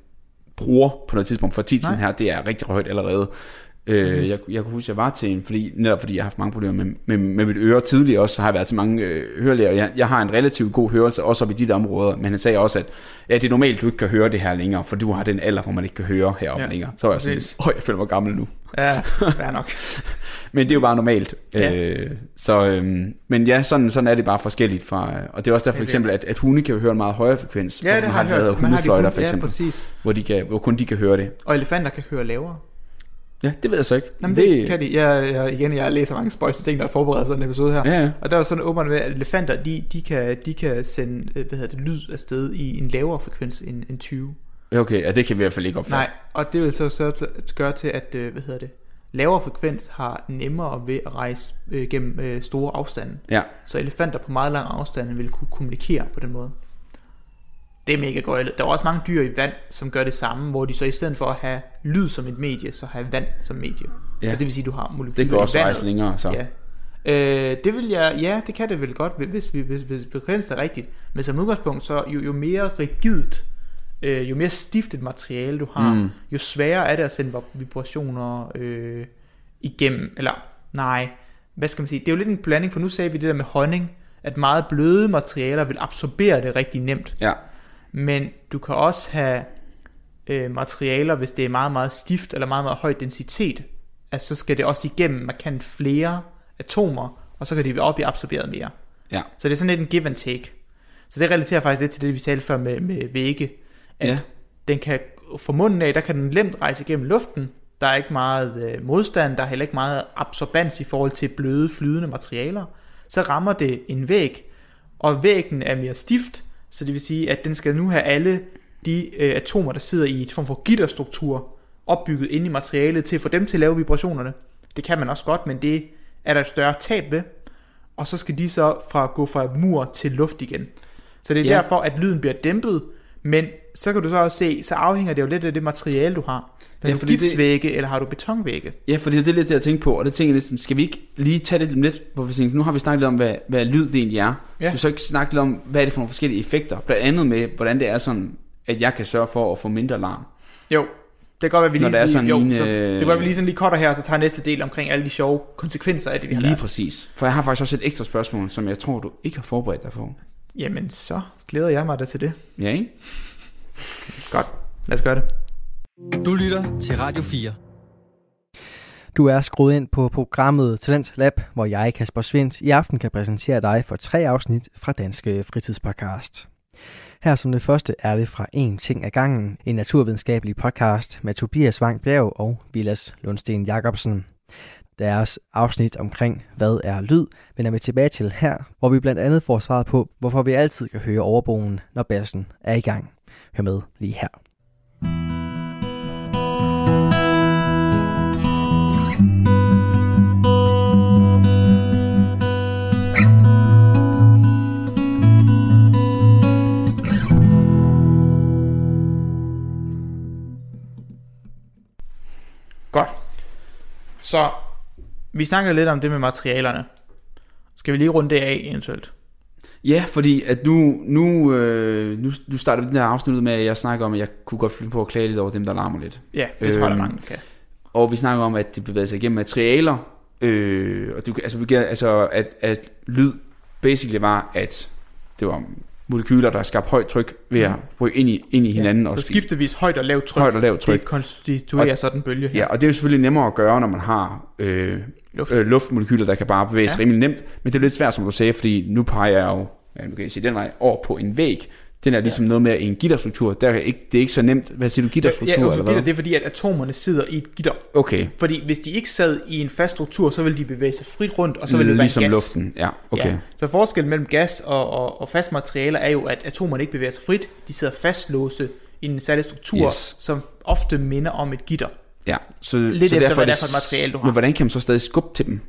bruger på noget tidspunkt. For 10.000 Nej. Hz, det er rigtig højt allerede. Øh, jeg, jeg kunne huske, jeg var til en, fordi, netop fordi jeg har haft mange problemer med, med, med mit øre tidligere også, så har jeg været til mange øh, hørelæger. Jeg, jeg har en relativt god hørelse, også op i de der områder, men han sagde også, at ja, det er normalt, du ikke kan høre det her længere, for du har den alder, hvor man ikke kan høre heroppe Ja, ja, længere. Så var jeg sådan, åh, jeg føler mig gammel nu. Ja, fair nok. Men det er jo bare normalt. Ja. Øh, så, øhm, men ja, sådan, sådan er det bare forskelligt fra, og det er også derfor for eksempel, at, at hunde kan jo høre en meget højere frekvens. Ja, det man har jeg det, der hedder hørt. Man har de kun- for Ja, eksempel, præcis. hvor, de kan, hvor kun de kan høre det. Og elefanter kan høre lavere. Ja, det ved jeg så ikke. Jamen, det, det kan de. Jeg, jeg, igen, jeg læser mange spøjse ting, der er forberedt sådan en episode her. Ja, ja. Og der er sådan åbenbart med, at elefanter, de, de, kan, de kan sende øh, hvad hedder det, lyd afsted i en lavere frekvens end, end 20. Ja, Okay, ja, det kan vi i hvert fald ikke opfatte. Nej, og det vil så sørge gøre til, at øh, hvad hedder det, lavere frekvens har nemmere ved at rejse øh, gennem øh, store afstande. Ja, Så elefanter på meget lange afstande vil kunne kommunikere på den måde. Det er mega gøjlet. Der er også mange dyr i vand, som gør det samme, hvor de så i stedet for at have lyd som et medie, så har vand som medie. Ja. Ja. Altså, det vil sige, at du har molekyler det kan også rejse længere, så. Ja. Øh, det vil jeg, ja, det kan det vel godt, hvis, vi, hvis, hvis frekvensen er rigtigt. Men som udgangspunkt, så jo, jo mere rigidt, øh, jo mere stift et materiale du har, mm. jo sværere er det at sende vibrationer øh, igennem. Eller, nej, hvad skal man sige? Det er jo lidt en blanding, for nu sagde vi det der med honning, at meget bløde materialer vil absorbere det rigtig nemt. Ja, Men du kan også have øh, materialer, hvis det er meget, meget stift eller meget, meget høj densitet, at så skal det også igennem markant flere atomer, og så kan de være op i absorberet mere. ja, Så det er sådan lidt en give and take. Så det relaterer faktisk lidt til det, vi talte før med, med vægge, at Ja. ja. den kan, fra munden af, der kan den nemt rejse igennem luften, der er ikke meget øh, modstand, der er heller ikke meget absorbans i forhold til bløde, flydende materialer. Så rammer det en væg, og væggen er mere stift, så det vil sige, at den skal nu have alle de øh, atomer, der sidder i et form for gitterstruktur, opbygget inde i materialet, til at få dem til at lave vibrationerne. Det kan man også godt, men det er der et større tab ved. Og så skal de så fra gå fra mur til luft igen. Så det er Ja. derfor, at lyden bliver dæmpet, men så kan du så også se, så afhænger det jo lidt af det materiale, du har. Har Ja, du fordi det- gipsvægge, eller har du betonvægge? ja, fordi det er lidt det, jeg tænker på, og det tænker jeg lidt skal vi ikke lige tage det lidt, hvor vi tænker, for nu har vi snakket lidt om, hvad, hvad lyd det egentlig er. Ja. Skal vi så ikke snakke lidt om, hvad er det for nogle forskellige effekter, blandt andet med, hvordan det er sådan, at jeg kan sørge for at få mindre larm. Jo, det kan godt være, vi lige, er sådan jo, en, så, det kan være, vi lige sådan lige cutter her, og så tager næste del omkring alle de sjove konsekvenser af det, vi har Lige lært. præcis. For jeg har faktisk også et ekstra spørgsmål, som jeg tror, du ikke har forberedt dig på. Jamen, så glæder jeg mig da til det. Ja, ikke? Godt, lad os gøre det. Du lytter til Radio 4. Du er skruet ind på programmet Talent Lab, hvor jeg, Kasper Svendt, i aften kan præsentere dig for tre afsnit fra Danske Fritidspodcast. Her som det første er det fra En ting af gangen, en naturvidenskabelig podcast med Tobias Wang Bjerg og Vilas Lundsten Jacobsen. Deres afsnit omkring, hvad er lyd, vender vi tilbage til her, hvor vi blandt andet får svaret på, hvorfor vi altid kan høre overboen, når bassen er i gang. Hør med lige her. Så, vi snakkede lidt om det med materialerne. Skal vi lige runde det af eventuelt? Ja, fordi at nu, nu, øh, nu, nu starter vi den her afsnit med, at jeg snakker om, at jeg kunne godt finde på at klage lidt over dem, der larmer lidt. Ja, det tror jeg, Øhm, mange, kan. Og vi snakker om, at det bevæger sig igennem materialer, øh, og du, altså, altså at, at lyd basically var, at det var molekyler, der skabte højt tryk ved at rykke ind i, ind i hinanden. Så og skiftevis højt og lavt tryk. Højt og lavt tryk. Det konstituerer sådan en bølge her. Ja, og det er jo selvfølgelig nemmere at gøre, når man har øh, Luft. øh, luftmolekyler, der kan bare bevæge sig Ja. rimelig nemt. Men det er lidt svært, som du sagde, fordi nu peger jeg jo, ja, nu kan jeg sige den vej, over på en væg. Den er ligesom noget med en gitterstruktur. Der er ikke, det er ikke så nemt. Hvad siger du, gitterstruktur? Ja, eller altså, gitter, det er fordi, at atomerne sidder i et gitter. Okay. Fordi hvis de ikke sad i en fast struktur, så ville de bevæge sig frit rundt, og så ville det være ligesom gas. luften. Ja, okay. Ja. Så forskellen mellem gas og, og, og fast materialer er jo, at atomerne ikke bevæger sig frit. De sidder fastlåste i en særlig struktur, Yes. som ofte minder om et gitter. Ja, så, Lidt så efter, derfor hvad er det er for et materiale, du har. Men hvordan kan man så stadig skubbe til dem?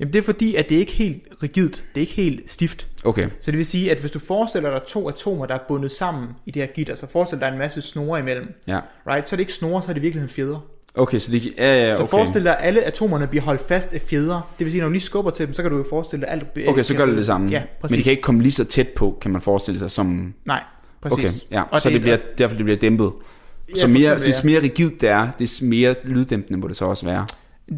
Jamen det er fordi, at det er ikke helt rigidt. Det er ikke helt stift. Okay. Så det vil sige, at hvis du forestiller dig to atomer, der er bundet sammen i det her gitter, så forestil dig en masse snore imellem. Ja. Right? Så er det ikke snore, så er det i virkeligheden fjeder. Okay, så de, ja, ja, Så okay. forestil dig, at alle atomerne bliver holdt fast af fjeder. Det vil sige, når du lige skubber til dem, så kan du jo forestille dig, at alt bliver... Okay, så gør det det samme. Ja, præcis. Men de kan ikke komme lige så tæt på, kan man forestille sig, som... Nej, præcis. Okay, ja. Og så det, bliver, derfor det bliver dæmpet. Ja, så mere, des mere rigidt det er, des mere lyddæmpende må det så også være.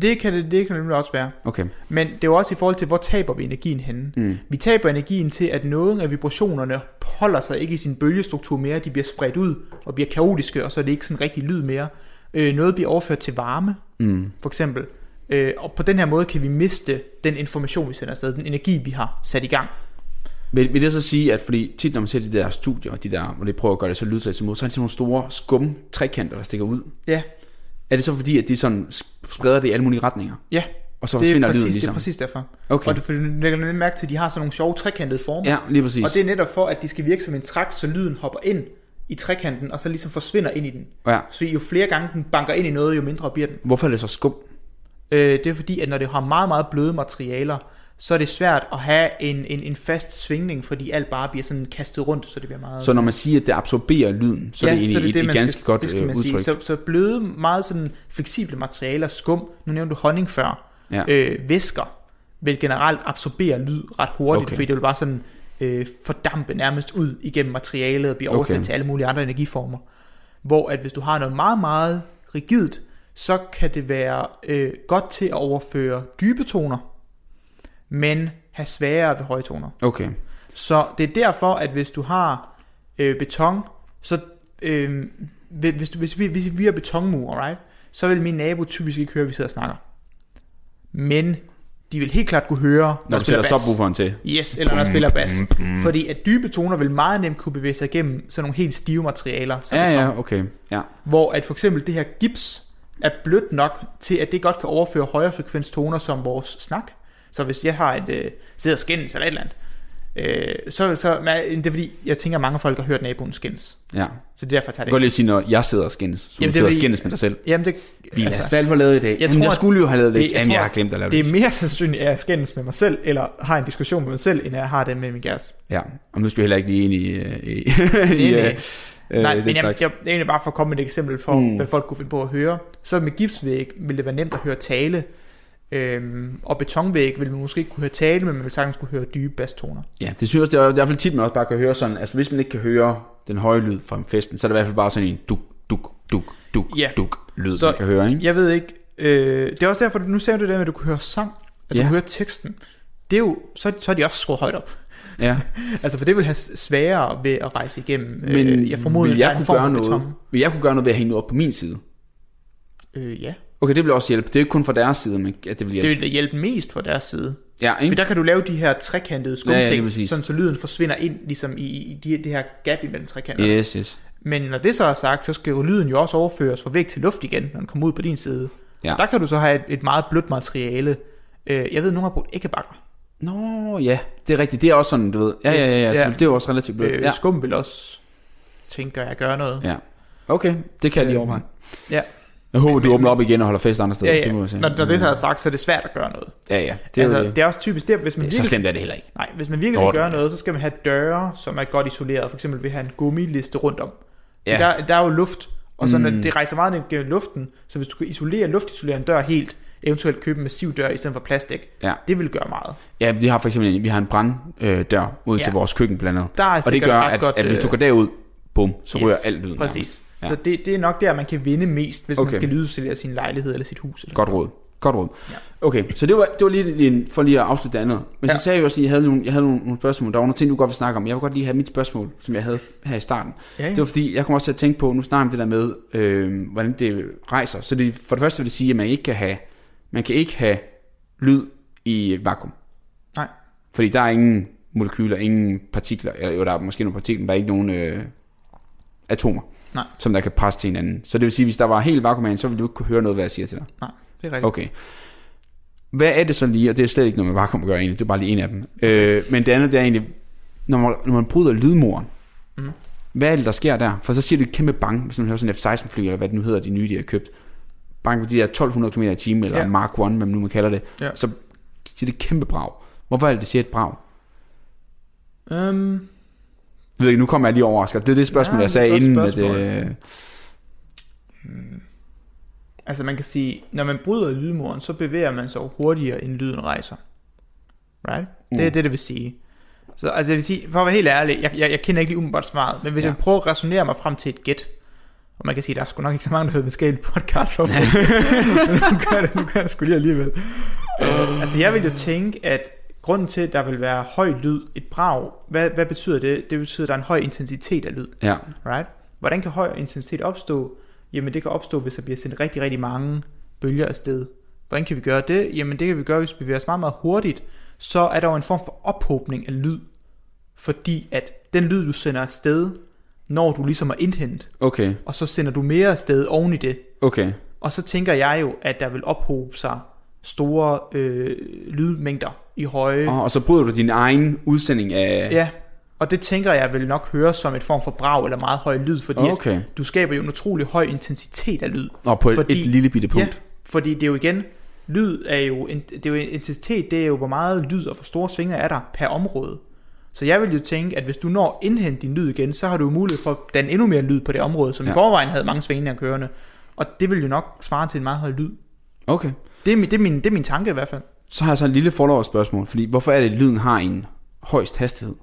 Det kan det, det kan det nemlig også være. Okay. Men det er jo også i forhold til, hvor taber vi energien henne. Mm. Vi taber energien til, at nogle af vibrationerne holder sig ikke i sin bølgestruktur mere. De bliver spredt ud og bliver kaotiske, og så er det ikke sådan rigtig lyd mere. Øh, noget bliver overført til varme, Mm. for eksempel. Øh, og på den her måde kan vi miste den information, vi sender afsted, den energi, vi har sat i gang. Vil, vil det så sige, at fordi tit når man ser de der studier, de der, hvor de prøver at gøre det så lydtræt som muligt, så er det sådan nogle store skum trekanter, der stikker ud. Ja, Er det så fordi, at de sådan spreder det i alle mulige retninger? ja Og så det, er forsvinder præcis, lyden det er ligesom? præcis derfor. Okay. Og det, for du lægger nemlig mærke til, at de har sådan nogle sjove trekantede former. Ja, lige præcis. Og det er netop for, at de skal virke som en trakt, så lyden hopper ind i trekanten, og så ligesom forsvinder ind i den. Ja. Så jo flere gange den banker ind i noget, jo mindre bliver den. Hvorfor er det så skum? Øh, det er fordi, at når det har meget, meget bløde materialer, så er det svært at have en, en, en fast svingning, fordi alt bare bliver sådan kastet rundt, så det bliver meget... Så når man siger, at det absorberer lyden, så ja, er det egentlig et, et man ganske skal, godt det skal øh, man udtryk. sige. Så, så bløde, meget sådan fleksible materialer, skum, nu nævnte du honning før, Ja. øh, væsker, vil generelt absorbere lyd ret hurtigt, Okay. okay. fordi det vil bare sådan øh, fordampe nærmest ud igennem materialet og blive Okay. oversat til alle mulige andre energiformer. Hvor at hvis du har noget meget, meget rigidt, så kan det være øh, godt til at overføre dybe toner, men have sværere ved høje toner. Okay. Så det er derfor, at hvis du har øh, beton, så øh, hvis, du, hvis, vi, hvis vi har betonmur, right, så vil min nabo typisk ikke høre, at vi sidder og snakker. Men de vil helt klart kunne høre, Når du sætter subwooferen til. Yes, eller når jeg spiller bas. Fordi at dybe toner vil meget nemt kunne bevæge sig igennem sådan nogle helt stive materialer, som Ja, beton. ja, okay. Ja. Hvor at for eksempel det her gips er blødt nok til, at det godt kan overføre højere frekvens toner som vores snak. Så hvis jeg har et øh, sidder og skændes eller et eller andet, øh, så, så men det er fordi, jeg tænker, at mange folk har hørt naboen skændes. ja. Så det er derfor, jeg tager Jeg det godt lige sige, når jeg sidder og skændes, så Jamen, du er sidder og fordi- skændes med dig selv. Jamen det, Vi altså, hvad har lavet i dag? jeg Jamen, tror, jeg at skulle jo have lavet det. det- jeg Jamen, jeg har glemt at lave det det. er mere sandsynligt, at jeg skændes med mig selv, eller har en diskussion med mig selv, end at jeg har det med min kæreste. Ja, og nu skal vi heller ikke lige ind i... øh, i, i nej. øh, Nej, den men jeg, jeg, er egentlig bare for at komme med et eksempel for, Mm. hvad folk kunne finde på at høre. Så med gipsvæg vil det være nemt at høre tale, øhm, og betonvæg vil man måske ikke kunne høre tale, men man vil sagtens kunne høre dybe basstoner. Ja, det synes jeg, det er i hvert fald tit, man også bare kan høre sådan, altså hvis man ikke kan høre den høje lyd fra festen, så er det i hvert fald bare sådan en duk, duk, duk, duk, Ja. duk lyd, Så- man kan høre, ikke? Jeg ved ikke, øh, det er også derfor, nu sagde du det der med, at du kunne høre sang, at Ja. du kunne høre teksten. Det er jo, så, så er de også skruet højt op. Ja, Altså, for det vil have sværere ved at rejse igennem. men øh, jeg formoder, vil jeg en kunne gøre noget, beton. vil jeg kunne gøre noget ved at hænge noget op på min side? Øh, ja, Okay, det vil også hjælpe. Det er ikke kun fra deres side, men at det vil det hjælpe. vil hjælpe mest fra deres side. Ja, For ikke? der kan du lave de her trekantede Ja, ja, skumting, præcis. sådan så lyden forsvinder ind ligesom i, i de, det her gap imellem trekanterne. Yes, yes. Men når det så er sagt, så skal jo lyden jo også overføres fra væg til luft igen, når den kommer ud på din side. Ja. Der kan du så have et, et meget blødt materiale. Øh, jeg ved, nogen har brugt æggebakker. Nå, ja, det er rigtigt. Det er også sådan, du ved. Ja, ja, ja, ja, Ja. det er jo også relativt blødt. Øh, Ja. Skum vil også, tænker jeg, gøre noget. ja. Okay, det kan jeg lige Øh, overveje. ja. Jeg håber, Men- du åbner op igen og holder fest andre steder. Ja, ja. Det må jeg sige. Når, når det så er sagt, så er det svært at gøre noget. Ja, ja. Det er, altså, det. det er også typisk det, hvis man det er så virkelig, slemt er det heller ikke. nej, hvis man virkelig skal gøre noget, så skal man have døre, som er godt isoleret. For eksempel vil have en gummiliste rundt om. Ja. Der, der er jo luft, og så Mm. det rejser meget ned gennem luften, så hvis du kan isolere, luftisolere en dør helt, eventuelt købe en massiv dør i stedet for plastik, Ja. det vil gøre meget. Ja, vi har for eksempel en, vi har en branddør øh, ud Ja. til vores køkken blandt andet. Der er Og det gør, at, godt, at hvis du øh, går derud, bum, så yes, rører alt lyden. Præcis. nærmest. Ja. Så det, det er nok der, man kan vinde mest, hvis okay. Man skal lydisolere sin lejlighed eller sit hus. Eller Godt råd. Godt råd. Ja. Okay, så det var, det var lige en, for lige at afslutte det andet. Men Ja. så sagde jeg også, at jeg havde nogle, jeg havde nogle, nogle spørgsmål. Der var nogle ting, du godt vil snakke om. Jeg vil godt lige have mit spørgsmål, som jeg havde her i starten. Ja, ja. Det var fordi, jeg kom også til at tænke på, nu snakker om det der med, øh, hvordan det rejser. Så det, for det første vil det sige, at man ikke kan have, man kan ikke have lyd i vakuum. Nej. Fordi der er ingen molekyler, ingen partikler, eller jo, der er måske nogle partikler, men der er ikke nogen øh, atomer, Nej. som der kan presse til hinanden. Så det vil sige, hvis der var helt vakuum så ville du ikke kunne høre noget, hvad jeg siger til dig. Nej, det er rigtigt. Okay. Hvad er det så lige, og det er slet ikke noget med vakuum at gøre egentlig, det er bare lige en af dem. Øh, men det andet, det er egentlig, når man, når man bryder lydmuren, Mhm. hvad er det, der sker der? For så siger det et kæmpe bang, hvis man hører sådan en F-16 fly, eller hvad det nu hedder, de nye, de har købt. Bang på de der 1200 km i timen, eller Ja. Mark 1, hvad man nu man kalder det. Ja. Så siger det et kæmpe brag. Hvorfor er det, det siger et brag? Øhm, Jeg ved ikke, nu kommer jeg lige overrasket. Det er det spørgsmål, Ja, jeg sagde inden. godt At, spørgsmål. øh, altså man kan sige, når man bryder lydmuren, så bevæger man sig hurtigere, end lyden rejser. Right? Det er Mm. det, det vil sige. Så altså jeg vil sige, for at være helt ærlig, jeg, jeg, jeg kender ikke lige umiddelbart svaret, men hvis ja. jeg prøver at resonere mig frem til et gæt, og man kan sige, der er sgu nok ikke så mange, der hører videnskabelig podcast for men nu gør det, nu gør det sgu lige alligevel. Uh, altså jeg vil jo tænke, at grunden til, at der vil være høj lyd, et brag, hvad, hvad betyder det? Det betyder, at der er en høj intensitet af lyd. ja. Right? Hvordan kan høj intensitet opstå? Jamen det kan opstå, hvis der bliver sendt rigtig, rigtig mange bølger afsted. Hvordan kan vi gøre det? Jamen det kan vi gøre, hvis vi bevæger os meget, meget hurtigt. Så er der jo en form for ophobning af lyd. Fordi at den lyd, du sender afsted, når du ligesom er indhentet, Okay, og så sender du mere afsted oven i det. okay. Og så tænker jeg jo, at der vil ophobe sig store øh, lydmængder i høje. Og, og så bryder du din egen udsending af... Ja, og det tænker jeg vil nok høre som et form for brag eller meget høj lyd, fordi at Okay. du skaber jo en utrolig høj intensitet af lyd. Og på et, Fordi- et lille bitte punkt. Ja, fordi det er jo igen, lyd er jo, en- det er jo intensitet, det er jo hvor meget lyd og hvor store svinger er der per område. Så jeg vil jo tænke, at hvis du når at indhente din lyd igen, så har du jo mulighed for at danne endnu mere lyd på det område, som ja. Ja. i forvejen havde mange svingninger kørende. Og det vil jo nok svare til en meget høj lyd. Okay. Det er, min, det, er min, det er min tanke i hvert fald. Så har jeg så en lille follow spørgsmål, fordi hvorfor er det, at lyden har en højst hastighed?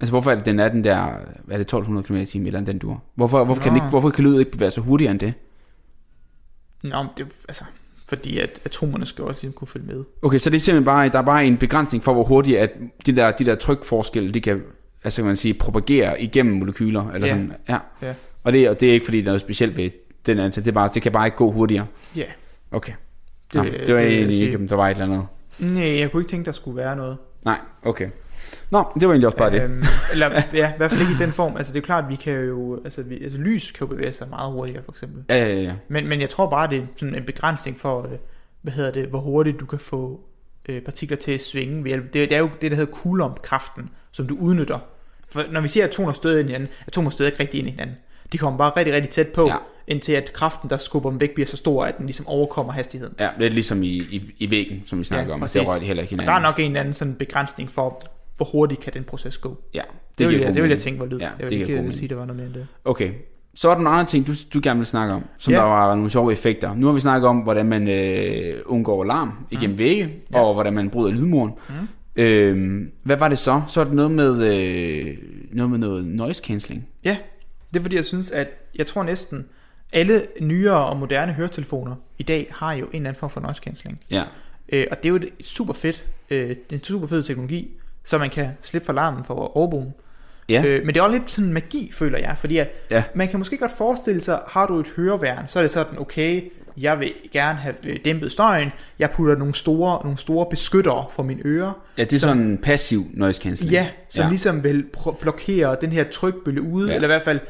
Altså hvorfor er det, den er den der, hvad er det, 1200 km i eller den dur? Hvorfor, hvorfor, kan den Nå. ikke, hvorfor kan lyden ikke bevæge sig hurtigere end det? Nå, men det er altså, fordi at atomerne skal også ligesom kunne følge med. Okay, så det er simpelthen bare, der er bare en begrænsning for, hvor hurtigt at de der, de der trykforskelle, de kan, altså kan man sige, propagere igennem molekyler, eller Ja. sådan, ja. Ja. Og det, og det er ikke fordi, der er noget specielt ved den antal, det, er bare, det kan bare ikke gå hurtigere. Ja. Okay. Det, Det, Nå, det var vil jeg egentlig ikke, om der var et eller andet. Nej, jeg kunne ikke tænke, der skulle være noget. Nej, okay. Nå, det var egentlig også bare det. Øhm, eller ja, i hvert fald ikke i den form. Altså det er klart, at vi kan jo, altså, vi, altså lys kan jo bevæge sig meget hurtigere for eksempel. Ja, ja, ja. Men, men jeg tror bare, det er sådan en begrænsning for, øh, hvad hedder det, hvor hurtigt du kan få øh, partikler til at svinge ved hjælp. Det, det er jo det, der hedder Coulomb-kraften, som du udnytter. For når vi siger, at atomer støder ind i hinanden, atomer støder ikke rigtig ind i hinanden. De kommer bare rigtig, rigtig tæt på, Ja. indtil at kraften, der skubber dem væk, bliver så stor, at den ligesom overkommer hastigheden. Ja, lidt ligesom i, i, i væggen, som vi snakker Ja, om. og præcis. Der rører de heller ikke Og hinanden. der er nok en eller anden sådan begrænsning for, hvor hurtigt kan den proces gå. Ja, Det, det, vil, jeg, det vil jeg tænke var lyd. Ja, jeg det vil god ikke mening. sige, der var noget mere end det. Okay, så er der nogle andre ting, du, du gerne vil snakke om, som Ja. der var nogle sjove effekter. Nu har vi snakket om, hvordan man øh, undgår larm igennem mm. vægge, og hvordan man bryder lydmuren. Mm. Øhm, hvad var det så? Så er det noget med, øh, noget med noget noise cancelling. Ja, det er fordi, jeg synes, at jeg tror næsten, alle nyere og moderne høretelefoner i dag har jo en eller anden form for noise cancelling. Ja. Øh, og det er jo et super fedt, øh, det er en super fed teknologi, så man kan slippe for larmen for overboen. Ja. Øh, men det er også lidt sådan magi, føler jeg, fordi at Ja. man kan måske godt forestille sig, har du et høreværn, så er det sådan, okay, jeg vil gerne have øh, dæmpet støjen, jeg putter nogle store, nogle store beskyttere for mine ører, ja, det er Så- sådan en passiv noise cancelling. Ja, som Ja. ligesom vil blokere den her trykbølge ude, ja. eller i hvert fald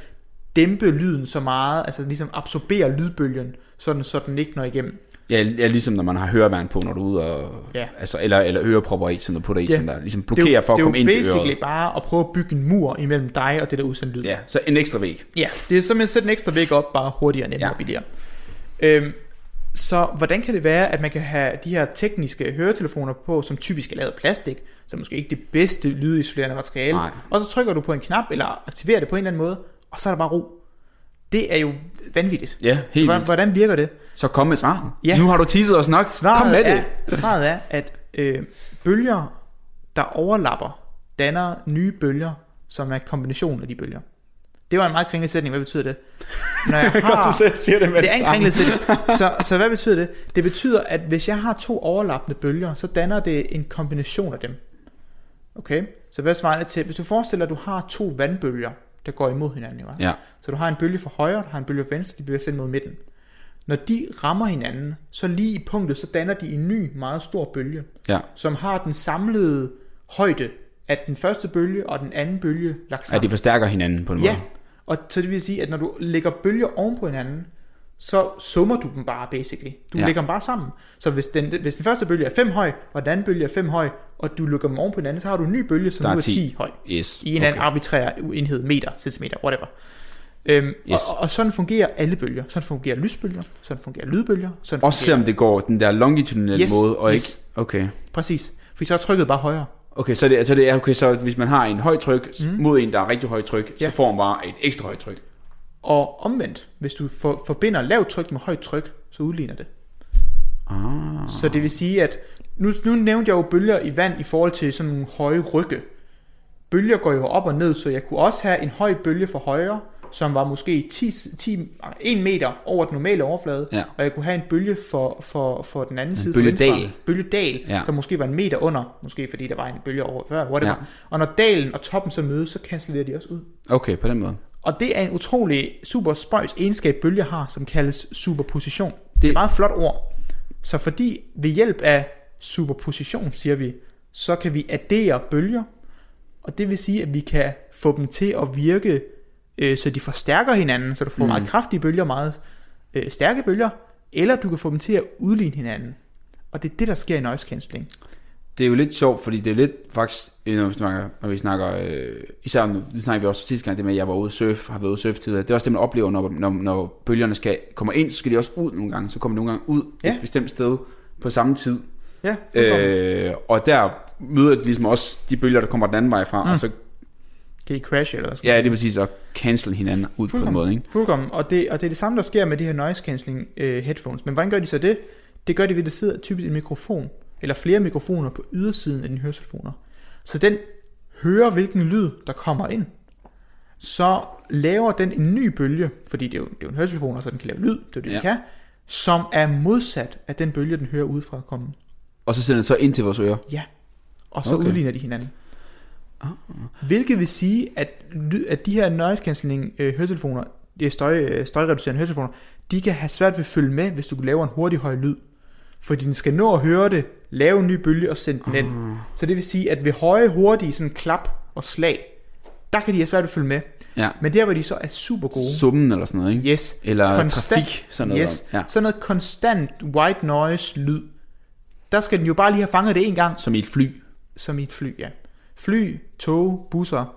dæmpe lyden så meget, altså ligesom absorbere lydbølgen, sådan så den ikke når igennem. Ja, ja, ligesom når man har høreværn på, når du er ude og... Ja. Altså, eller, eller ørepropper i, som du putter i, Ja. som der ligesom Det er blokerer jo, for at det er komme jo ind til basically øret. bare at prøve at bygge en mur imellem dig og det der udsendte lyd. Ja, så en ekstra væg. ja det er simpelthen at sætte en ekstra væg op, bare hurtigere, nemmere Ja. og billigere. Øhm, så hvordan kan det være, at man kan have de her tekniske høretelefoner på, som typisk er lavet af plastik, så måske ikke det bedste lydisolerende materiale, Nej. og så trykker du på en knap, eller aktiverer det på en eller anden måde, og så er der bare ro. Det er jo vanvittigt. Ja, helt Hvordan, hvordan virker det? Så kom med svaret. Ja. Nu har du teaset os nok. Svaret, kom med er, det. svaret er, at øh, bølger, der overlapper, danner nye bølger, som er kombination af de bølger. Det var en meget kringlet sætning. Hvad betyder det? Når jeg har, selv siger det med det er en kringlet sætning. Så, så hvad betyder det? Det betyder, at hvis jeg har to overlappende bølger, så danner det en kombination af dem. Okay? Så hvad svarer det til? Hvis du forestiller, at du har to vandbølger, der går imod hinanden. Jo, Ja. så du har en bølge fra højre, du har en bølge fra venstre, de sig ind mod midten. Når de rammer hinanden, så lige i punktet, så danner de en ny, meget stor bølge, Ja. som har den samlede højde at den første bølge og den anden bølge lagt sammen. de forstærker hinanden på en måde. Ja, og så det vil sige, at når du lægger bølger oven på hinanden, så summer du dem bare, basically. Du Ja. lægger dem bare sammen. Så hvis den, hvis den første bølge er 5 høj, og den anden bølge er 5 høj, og du lægger dem oven på hinanden, så har du en ny bølge, som Der er nu er 10. 10 høj. Yes. I en okay. anden arbitrær enhed, meter, centimeter, whatever. Øhm, Yes. og, og sådan fungerer alle bølger. Sådan fungerer lysbølger, sådan fungerer lydbølger, sådan Også fungerer... selvom det går den der longitudinelle Yes, måde, og yes. ikke... Okay. Præcis. For så er trykket bare højere. Okay, så det, så det er okay, så hvis man har en høj tryk mm. mod en, der er rigtig højt tryk, Ja. så får man bare et ekstra højt tryk. Og omvendt, hvis du for, forbinder lavt tryk med højt tryk, så udligner det. Ah. Så det vil sige, at nu, nu nævnte jeg jo bølger i vand i forhold til sådan nogle høje rygge. Bølger går jo op og ned, så jeg kunne også have en høj bølge for højre, som var måske 10, 10, 1 meter over den normale overflade, Ja. og jeg kunne have en bølge for, for, for den anden side. for bølgedal. venstre. Bølgedal, Ja. som måske var en meter under, måske fordi der var en bølge over før, whatever. Ja. Og når dalen og toppen så mødes, så cancellerer de også ud. Okay, på den måde. Og det er en utrolig super spøjs egenskab, bølger har, som kaldes superposition. Det, det er et meget flot ord. Så fordi ved hjælp af superposition, siger vi, så kan vi addere bølger, og det vil sige, at vi kan få dem til at virke, øh, så de forstærker hinanden, så du får mm. meget kraftige bølger, meget øh, stærke bølger, eller du kan få dem til at udligne hinanden. Og det er det, der sker i noise cancelling. Det er jo lidt sjovt, fordi det er lidt faktisk, når vi snakker, når vi snakker øh, især nu nu snakker vi også sidste gang, det med, at jeg var ude at surfe, har været ude at surfe tidligere. Det er også det, man oplever, når, når, når bølgerne skal, kommer ind, så skal de også ud nogle gange. Så kommer de nogle gange ud ja. Et bestemt sted på samme tid. Ja, øh, og der møder de ligesom også de bølger, der kommer den anden vej fra, mm. og så kan I crashe eller hvad? ja, det er præcis at cancel hinanden ud på en måde. Ikke? Fuldkommen. Og det, og det er det samme, der sker med de her noise cancelling øh, headphones. Men hvordan gør de så det? Det gør de ved, at der sidder typisk en mikrofon, eller flere mikrofoner på ydersiden af dine høretelefoner. Så den hører, hvilken lyd, der kommer ind. Så laver den en ny bølge, fordi det er jo, det er jo en høretelefon, så den kan lave lyd, det er det, Ja. den kan, som er modsat af den bølge, den hører udefra komme. Og så sender det så ind til vores ører. Ja. Og så Okay. udligner de hinanden. Hvilket vil sige, at, at de her noise cancelling øh, høretelefoner, de støj, øh, støjreducerende høretelefoner, de kan have svært ved at følge med, hvis du laver en hurtig høj lyd. Fordi den skal nå at høre det, lave en ny bølge og sende den ind. Så det vil sige, at ved høje, hurtige sådan klap og slag, der kan de have svært ved at følge med. Ja. Men der, hvor de så er super gode, Summen eller sådan noget, ikke? yes, Eller trafik, sådan noget. yes, Ja. sådan noget konstant white noise lyd, der skal den jo bare lige have fanget det en gang, Som i et fly. som i et fly, ja. Fly, tog, busser,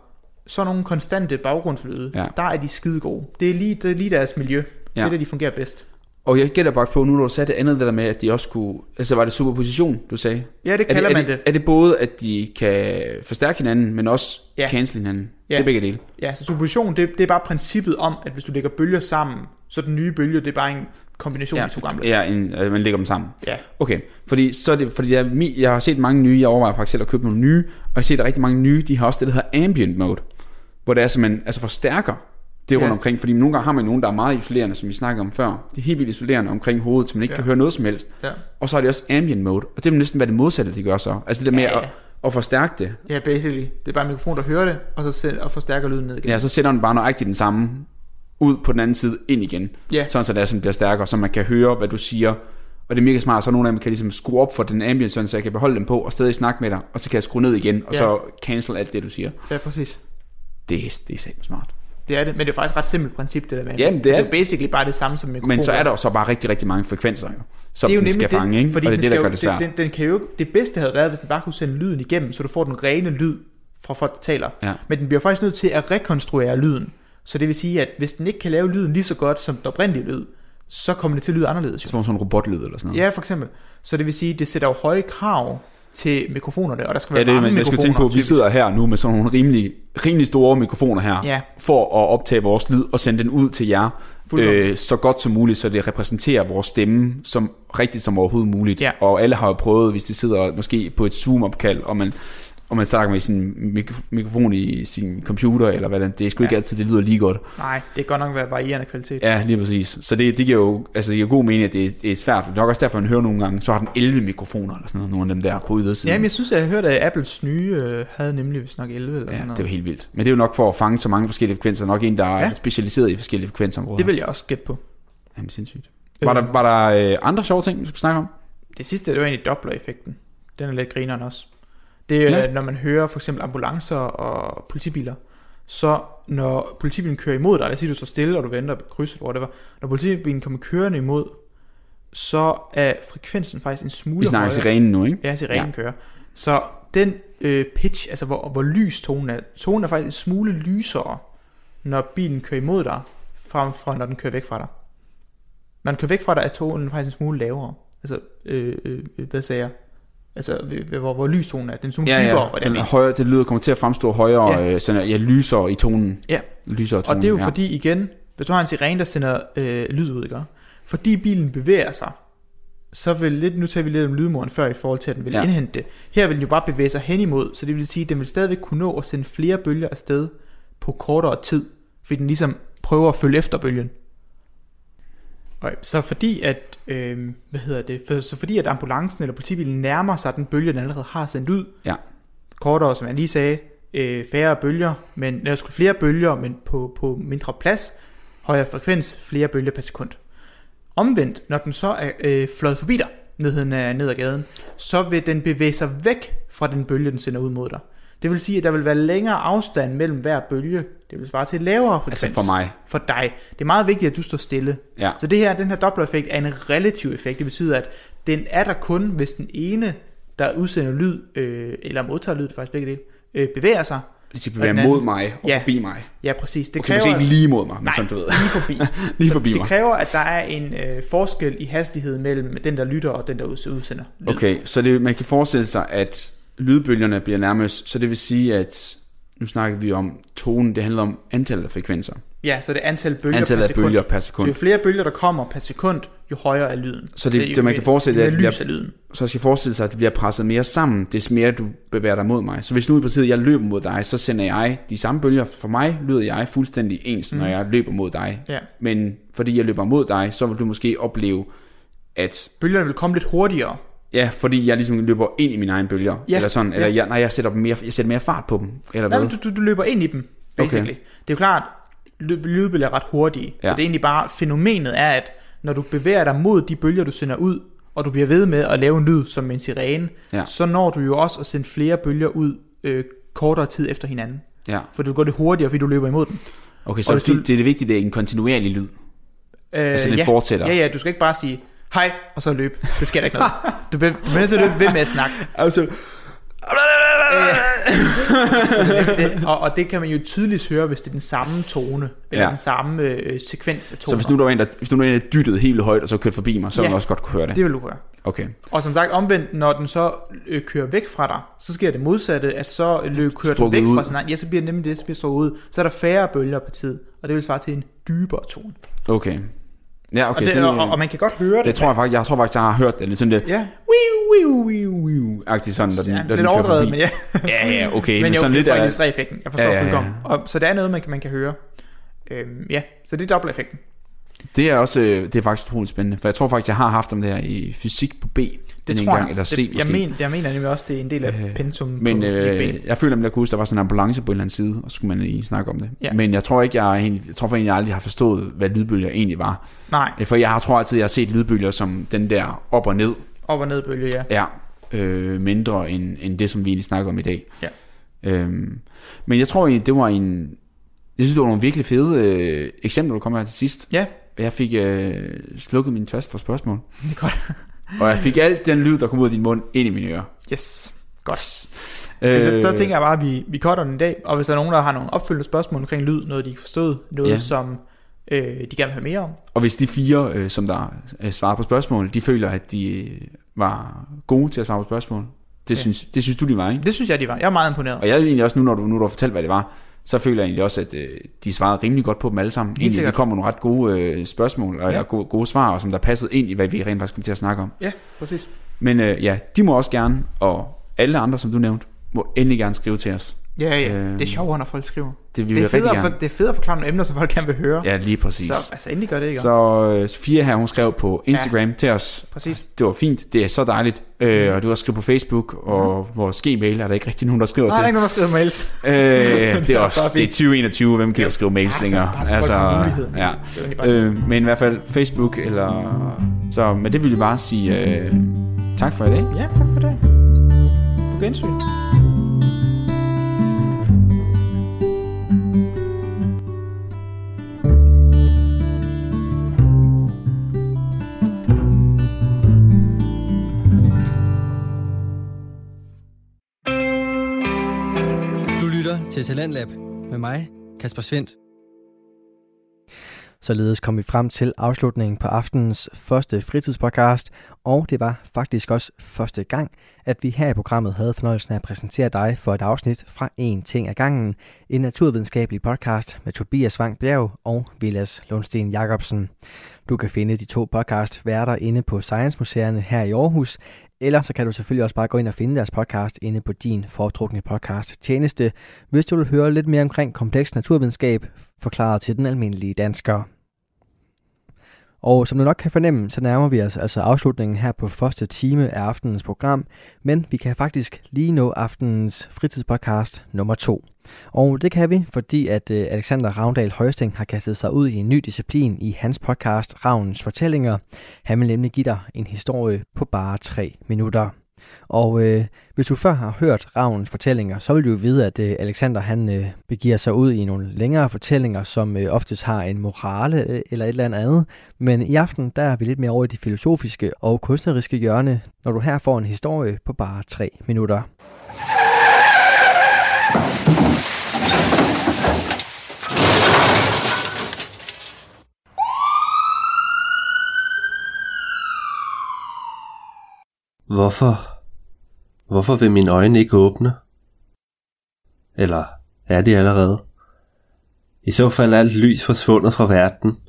sådan nogle konstante baggrundslyde, Ja. der er de skide gode. Det er lige, det er lige deres miljø. Ja. Ja. Det er der, de fungerer bedst. Og jeg gætter bare på, nu når du sagde det andet det der med, at de også kunne... Altså var det superposition, du sagde? Ja, det Er kalder det, er man det. Er det både, at de kan forstærke hinanden, men også ja. Ja. cancel hinanden? Ja. Det er begge dele. Ja, så superposition, det, det er bare princippet om, at hvis du lægger bølger sammen, så den nye bølge, det er bare en kombination af de to gamle. Ja, en, øh, man lægger dem sammen. Ja. Okay, fordi, så er det, fordi jeg, jeg har set mange nye, jeg overvejer faktisk selv at købe nogle nye, og jeg har set, at der er rigtig mange nye, de har også det, der hedder ambient mode, hvor det er, så man altså forstærker det rundt Ja. omkring, fordi nogle gange har man nogen, der er meget isolerende, som vi snakkede om før. Det er helt vildt isolerende omkring hovedet, så man ikke Ja. kan høre noget som helst. Ja. Og så er det også ambient mode, og det vil næsten være det modsatte, de gør så. Altså det der med Ja. at, at forstærke det. Ja, basically. Det er bare en mikrofon, der hører det, og så selv, og forstærker lyden ned igen. Ja, så sender den bare nøjagtigt den samme ud på den anden side, ind igen. Ja. Sådan så det er, som bliver stærkere, så man kan høre, hvad du siger. Og det er mega smart, så nogle af dem kan ligesom skrue op for den ambient, sådan, så jeg kan beholde dem på og stadig snakke med dig, og så kan jeg skrue ned igen, og Ja. så cancel alt det, du siger. ja præcis. Det er, det er satme smart. Det er det, men det er faktisk et ret simpelt princip, det der med. Jamen, det er- det er basically bare det samme som mikrofoner. Men så er der jo så bare rigtig, rigtig mange frekvenser, jo, som det er jo den skal det, fange, ikke? Fordi og det er det, der gør det svært. Den, den, den kan jo, det bedste havde været, hvis den bare kunne sende lyden igennem, så du får den rene lyd fra folk, der taler. Ja. Men den bliver faktisk nødt til at rekonstruere lyden. Så det vil sige, at hvis den ikke kan lave lyden lige så godt som den oprindelige lyd, så kommer det til at lyde anderledes. Jo. Som sådan en robotlyd eller sådan noget. Ja, for eksempel. Så det vil sige, at det sætter jo høje krav til mikrofonerne, og der skal være Ja, det mange man, jeg mikrofoner. tænke på, at vi sidder her nu med sådan nogle rimelig, rimelig store mikrofoner her, Ja. for at optage vores lyd og sende den ud til jer, øh, så godt som muligt, så det repræsenterer vores stemme som rigtigt som overhovedet muligt. Ja. Og alle har jo prøvet, hvis de sidder måske på et Zoom-opkald, og man, og man snakker med sin mik- mikrofon i sin computer, eller hvad det, det er sgu ikke Ja. altid, det lyder lige godt. Nej, det kan godt nok være varierende kvalitet. Ja, lige præcis. Så det, det giver jo altså, det giver god mening, at det, er- det er svært. Det er nok også derfor, man hører nogle gange, så har den 11 mikrofoner, eller sådan noget, nogle af dem der på ydersiden. Jamen, jeg synes, jeg har hørt, at Apples nye øh, havde nemlig vist nok 11 eller Ja, sådan noget. det er jo helt vildt. Men det er jo nok for at fange så mange forskellige frekvenser. Nok en, der er Ja. specialiseret i forskellige frekvensområder. det vil jeg også gætte på. Jamen, sindssygt. Var der, var der øh, andre sjove ting, vi skulle snakke om? Det sidste, det var egentlig Doppler-effekten. Den er lidt grineren også. Det er, Ja. når man hører for eksempel ambulancer og politibiler, så når politibilen kører imod dig, lad os sige, du står stille, og du venter på kryds eller whatever, når politibilen kommer kørende imod, så er frekvensen faktisk en smule Vi snakker højere. sirenen nu, ikke? Ja, sirenen Ja. ja. kører. Så den øh, pitch, altså hvor, hvor lys tonen er, tonen er faktisk en smule lysere, når bilen kører imod dig, frem for når den kører væk fra dig. Når den kører væk fra dig, er tonen faktisk en smule lavere. Altså, øh, øh, øh, hvad sagde jeg? Altså, hvor, hvor lys tonen er. Den er en smule Ja, dybere, ja. hvordan Den jeg er højere, det lyder kommer til at fremstå højere, Ja. Øh, sådan, ja, lysere i tonen. Ja. Lysere Og tonen, det er jo ja. fordi, igen, hvis du har en sirene, der sender øh, lyd ud, ikke? fordi bilen bevæger sig, så vil lidt, nu tager vi lidt om lydmuren før i forhold til, at den vil ja. indhente det. Her vil den jo bare bevæge sig hen imod, så det vil sige, at den vil stadigvæk kunne nå at sende flere bølger afsted på kortere tid, fordi den ligesom prøver at følge efter bølgen. Okay, så fordi at, øh, hvad hedder det, for, så fordi at ambulancen eller politibilen nærmer sig den bølge, den allerede har sendt ud, Ja. kortere, som jeg lige sagde, øh, færre bølger, men der skulle flere bølger, men på, på mindre plads, højere frekvens, flere bølger per sekund. Omvendt, når den så er øh, fløjet forbi dig, ned, ned ad gaden, så vil den bevæge sig væk fra den bølge, den sender ud mod dig. Det vil sige, at der vil være længere afstand mellem hver bølge. Det vil svare til lavere frekvens. Altså for mig. For dig. Det er meget vigtigt, at du står stille. Ja. Så det her, den her Doppler-effekt er en relativ effekt. Det betyder, at den er der kun, hvis den ene, der udsender lyd, øh, eller modtager lyd, faktisk begge dele, øh, bevæger sig. De skal bevæge mod mig og Ja. forbi mig. Ja, præcis. Det Okay, måske ikke lige mod mig, men Nej, som du ved. lige forbi. Lige forbi det mig. kræver, at der er en øh, forskel i hastighed mellem den, der lytter, og den, der uds- udsender lyd. Okay, så det, man kan forestille sig, at lydbølgerne bliver nærmest, så det vil sige, at nu snakker vi om tonen, det handler om antallet af frekvenser. Ja, så det er antal bølger Antallet per af sekund. bølger per Så sekund. jo flere bølger, der kommer per sekund, jo højere er lyden. Så det- jo det, man kan forestille, jo at det lyden. Så skal forestille sig, at det bliver presset mere sammen, des mere du bevæger dig mod mig. Så hvis nu i princippet jeg løber mod dig, så sender jeg de samme bølger. For mig lyder jeg fuldstændig ens, når Mm. jeg løber mod dig. Ja. Men fordi jeg løber mod dig, så vil du måske opleve, at Bølgerne vil komme lidt hurtigere. Ja, fordi jeg ligesom løber ind i mine egne bølger, Ja, eller sådan, eller ja. jeg, nej, jeg sætter, mere, jeg sætter mere fart på dem, eller Nej, hvad? du, du, du løber ind i dem, basically. Okay. Det er jo klart, ly- lydbølger er ret hurtige. Ja. Så det er egentlig bare, fænomenet er, at når du bevæger dig mod de bølger, du sender ud, og du bliver ved med at lave en lyd som en sirene, Ja. så når du jo også at sende flere bølger ud øh, kortere tid efter hinanden. Ja. For du går det hurtigere, fordi du løber imod dem. Okay, Og så hvis det, du- det er det vigtige, det er en kontinuerlig lyd. Øh, Altså, den ja. fortsætter. Ja, ja, du skal ikke bare sige hej, og så løbe. Det sker der ikke noget. Du bliver, du bliver nødt til at løbe ved med at snakke. Altså, det, og, og det kan man jo tydeligt høre, hvis det er den samme tone, eller Ja. den samme øh, sekvens af så toner. hvis nu der var en, der, hvis nu der der dyttede helt højt, og så kørte forbi mig, så ville Ja. man også godt kunne høre det. Det vil du høre. Okay. Og som sagt omvendt, når den så øh, kører væk fra dig, så sker det modsatte, at så løb, kører den væk ud. fra egen, ja, så bliver det nemlig det, så bliver strukket ud. Så er der færre bølger per tid, og det vil svare til en dybere tone. Okay. Ja, okay. og, det, den, og, og, man kan godt høre det. det tror jeg faktisk, jeg tror faktisk, jeg har hørt det. Lidt sådan det, Ja, wiu, wiu, wiu, wiu, agtigt sådan, når den, ja når lidt overdrevet, men ja. Ja, ja, okay. men, Men, jo, sådan det lidt af, illustrere effekten. Jeg forstår Ja, ja, ja, fuldkommen. Og, så det er noget, man kan, man kan høre. Øhm, ja, så det er dobbelt-effekten. Det er også, øh, det er faktisk utroligt spændende. For jeg tror faktisk, jeg har haft om det her i fysik på B. Det tror gang, jeg. eller C det, måske. jeg, men, jeg mener nemlig også, det er en del af Øh, pensum Men på fysik B. øh, jeg føler, at jeg kunne huske, der var sådan en ambulance på en eller anden side, og så skulle man lige snakke om det. Ja. Men jeg tror ikke, jeg, egentlig, jeg tror faktisk, jeg aldrig har forstået, hvad lydbølger egentlig var. Nej, Øh, For jeg har tror altid, jeg har set lydbølger som den der op og ned, op og ned bølge, ja. ja, øh, mindre end, end det, som vi egentlig snakker om i dag. Ja. Øhm, men jeg tror egentlig, det var en... Jeg synes, det var nogle virkelig fede øh, eksempler, du kom her til sidst. Ja, Jeg fik øh, slukket min tørst for spørgsmål. det er godt. Og jeg fik alt den lyd, der kom ud af din mund, ind i mine ører. Yes, godt. Øh, Så, så tænker jeg bare, at vi, vi cutter den i dag, og hvis der er nogen, der har nogle opfølgende spørgsmål omkring lyd, noget de ikke forstod, noget Ja. som øh, de gerne vil høre mere om, Og hvis de fire, øh, som der øh, svarer på spørgsmål, de føler, at de øh, var gode til at svare på spørgsmål, det, ja. synes, det synes du, de var, ikke? det synes jeg, de var. Jeg er meget imponeret. Og jeg er egentlig også, nu når du, nu du har fortalt, hvad det var, så føler jeg egentlig også, at øh, de svarede rimelig godt på dem alle sammen. Egentlig, de kom med nogle ret gode øh, spørgsmål, og ja. gode, gode svar, og som der passede ind i, hvad vi rent faktisk kom til at snakke om. Ja, præcis. Men øh, ja, de må også gerne, og alle andre, som du nævnte, må endelig gerne skrive til os. Ja, ja. Øhm, det er sjovere, når folk skriver. Det vil Det vi er, federe, for, det er federe at forklare nogle emner, som folk gerne vil høre. Ja, lige præcis. Så altså, endelig gør det, ikke? Så øh, Sofia her, hun skrev på Instagram ja. til os. Præcis. Det var fint, det er så dejligt. Øh, og du har skrevet på Facebook, og vores gmail er der ikke rigtig nogen, der skriver Nej, der er til. ikke nogen, der skriver mails. Øh, det er også også bare det er fint. 2021, hvem gider skrive mails længere? Altså, altså, folk har muligheden. ja. Det bare- Øh, men i hvert fald Facebook, eller... Så, men det vil vi bare sige øh, tak for i dag. Ja, tak for det. På gensyn. Med mig, Kasper Svendt. Således kom vi frem til afslutningen på aftenens første fritidspodcast, og det var faktisk også første gang, at vi her i programmet havde fornøjelsen af at præsentere dig for et afsnit fra En ting ad gangen, en naturvidenskabelig podcast med Tobias Vang Bjerg og Vilas Lundsten Jacobsen. Du kan finde de to podcast værter inde på Science Museerne her i Aarhus, eller så kan du selvfølgelig også bare gå ind og finde deres podcast inde på din foretrukne podcast tjeneste, hvis du vil høre lidt mere omkring kompleks naturvidenskab, forklaret til den almindelige dansker. Og som du nok kan fornemme, så nærmer vi os altså afslutningen her på første time af aftenens program, men vi kan faktisk lige nå aftenens fritidspodcast nummer to. Og det kan vi, fordi at øh, Alexander Ravndal Højsting har kastet sig ud i en ny disciplin i hans podcast Ravnens Fortællinger. Han vil nemlig give dig en historie på bare tre minutter. Og øh, hvis du før har hørt Ravnens fortællinger, så vil du jo vide, at øh, Alexander han øh, begiver sig ud i nogle længere fortællinger, som øh, oftest har en morale øh, eller et eller andet. Men i aften der er vi lidt mere over i det filosofiske og kunstneriske hjørne, når du her får en historie på bare tre minutter. Hvorfor? Hvorfor vil mine øjne ikke åbne? Eller er de allerede? I så fald er alt lys forsvundet fra verden.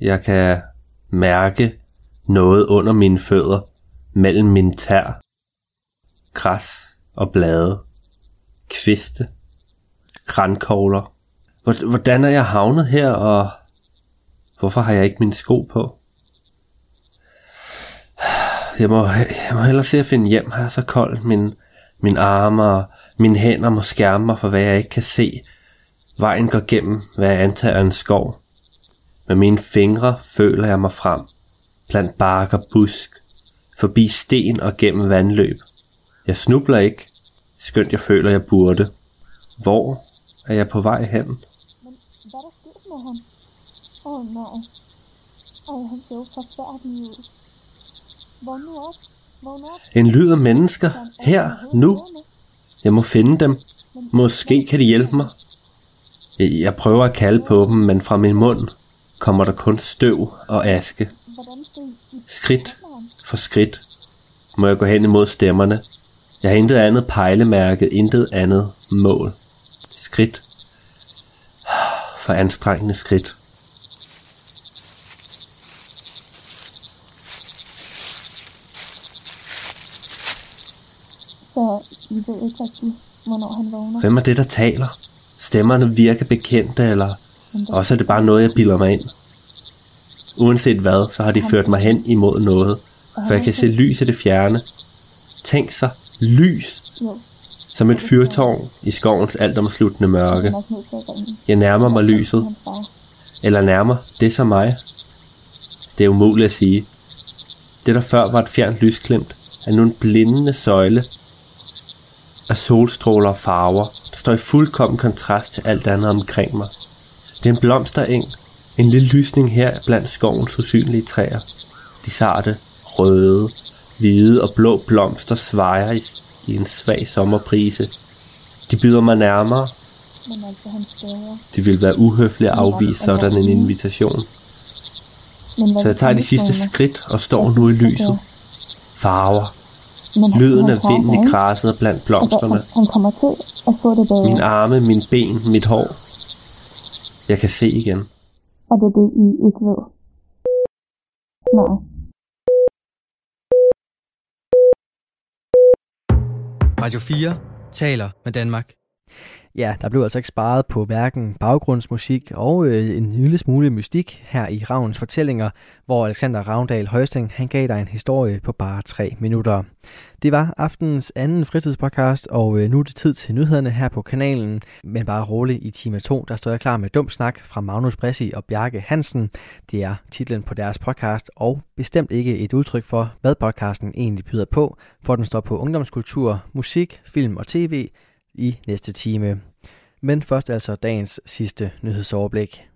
Jeg kan mærke noget under mine fødder, mellem mine tær. Græs og blade. Kviste. Krankogler. Hvordan er jeg havnet her, og hvorfor har jeg ikke mine sko på? Jeg må, jeg må hellere se at finde hjem her, så koldt. Min, min arme og mine hænder må skærme mig for, hvad jeg ikke kan se. Vejen går gennem, hvad jeg antager en skov. Med mine fingre føler jeg mig frem. Blandt bark og busk. Forbi sten og gennem vandløb. Jeg snubler ikke, skønt jeg føler, jeg burde. Hvor er jeg på vej hen? Men hvad der sket med ham? Åh oh, nej. Ej, han ser jo forfærdelig ud. Vågn nu op. Vågn op. En lyd af mennesker. Her, nu. Jeg må finde dem. Måske kan de hjælpe mig. Jeg, prøver at kalde på dem, men fra min mund kommer der kun støv og aske. Skridt for skridt må jeg gå hen imod stemmerne. Jeg har intet andet pejlemærke, intet andet mål. Skridt for anstrengende skridt. Så I ved ikke rigtig, hvornår han vågner. Hvem er det, der taler? Stemmerne virker bekendte, eller også er det bare noget, jeg bilder mig ind? Uanset hvad, så har de ført mig hen imod noget, for jeg kan se lys i det fjerne. Tænk sig, lys, som et fyrtårn i skovens altomsluttende mørke. Jeg nærmer mig lyset, eller nærmer det så mig. Det er umuligt at sige. Det, der før var et fjernt lysglimt, er nu en blindende søjle af solstråler og farver, der står i fuldkommen kontrast til alt andet omkring mig. Det er en blomstereng, en lille lysning her blandt skovens usynlige træer. De sarte, røde, hvide og blå blomster svejer i, i en svag sommerbrise. De byder mig nærmere. Altså. Det ville være uhøfligt at afvise sådan en invitation. Så jeg tager de sidste skridt og står nu i lyset. Farver, Men lyden af vinden i græsset blandt Altså, blomsterne. han- han kommer til at få det bedre. Mine arme, mine ben, mit hår. Jeg kan se igen. Og det er det, I ikke ved. Nej. Radio 4 taler med Danmark. Ja, der blev altså ikke sparet på hverken baggrundsmusik og øh, en lille smule mystik her i Ravns fortællinger, hvor Alexander Ravndal Højsting han gav dig en historie på bare tre minutter. Det var aftenens anden fritidspodcast, og øh, nu er det tid til nyhederne her på kanalen. Men bare rolig i time 2, der står jeg klar med dum snak fra Magnus Bressi og Bjarke Hansen. Det er titlen på deres podcast, og bestemt ikke et udtryk for, hvad podcasten egentlig byder på, for den står på ungdomskultur, musik, film og tv, i næste time. Men først altså dagens sidste nyhedsoverblik.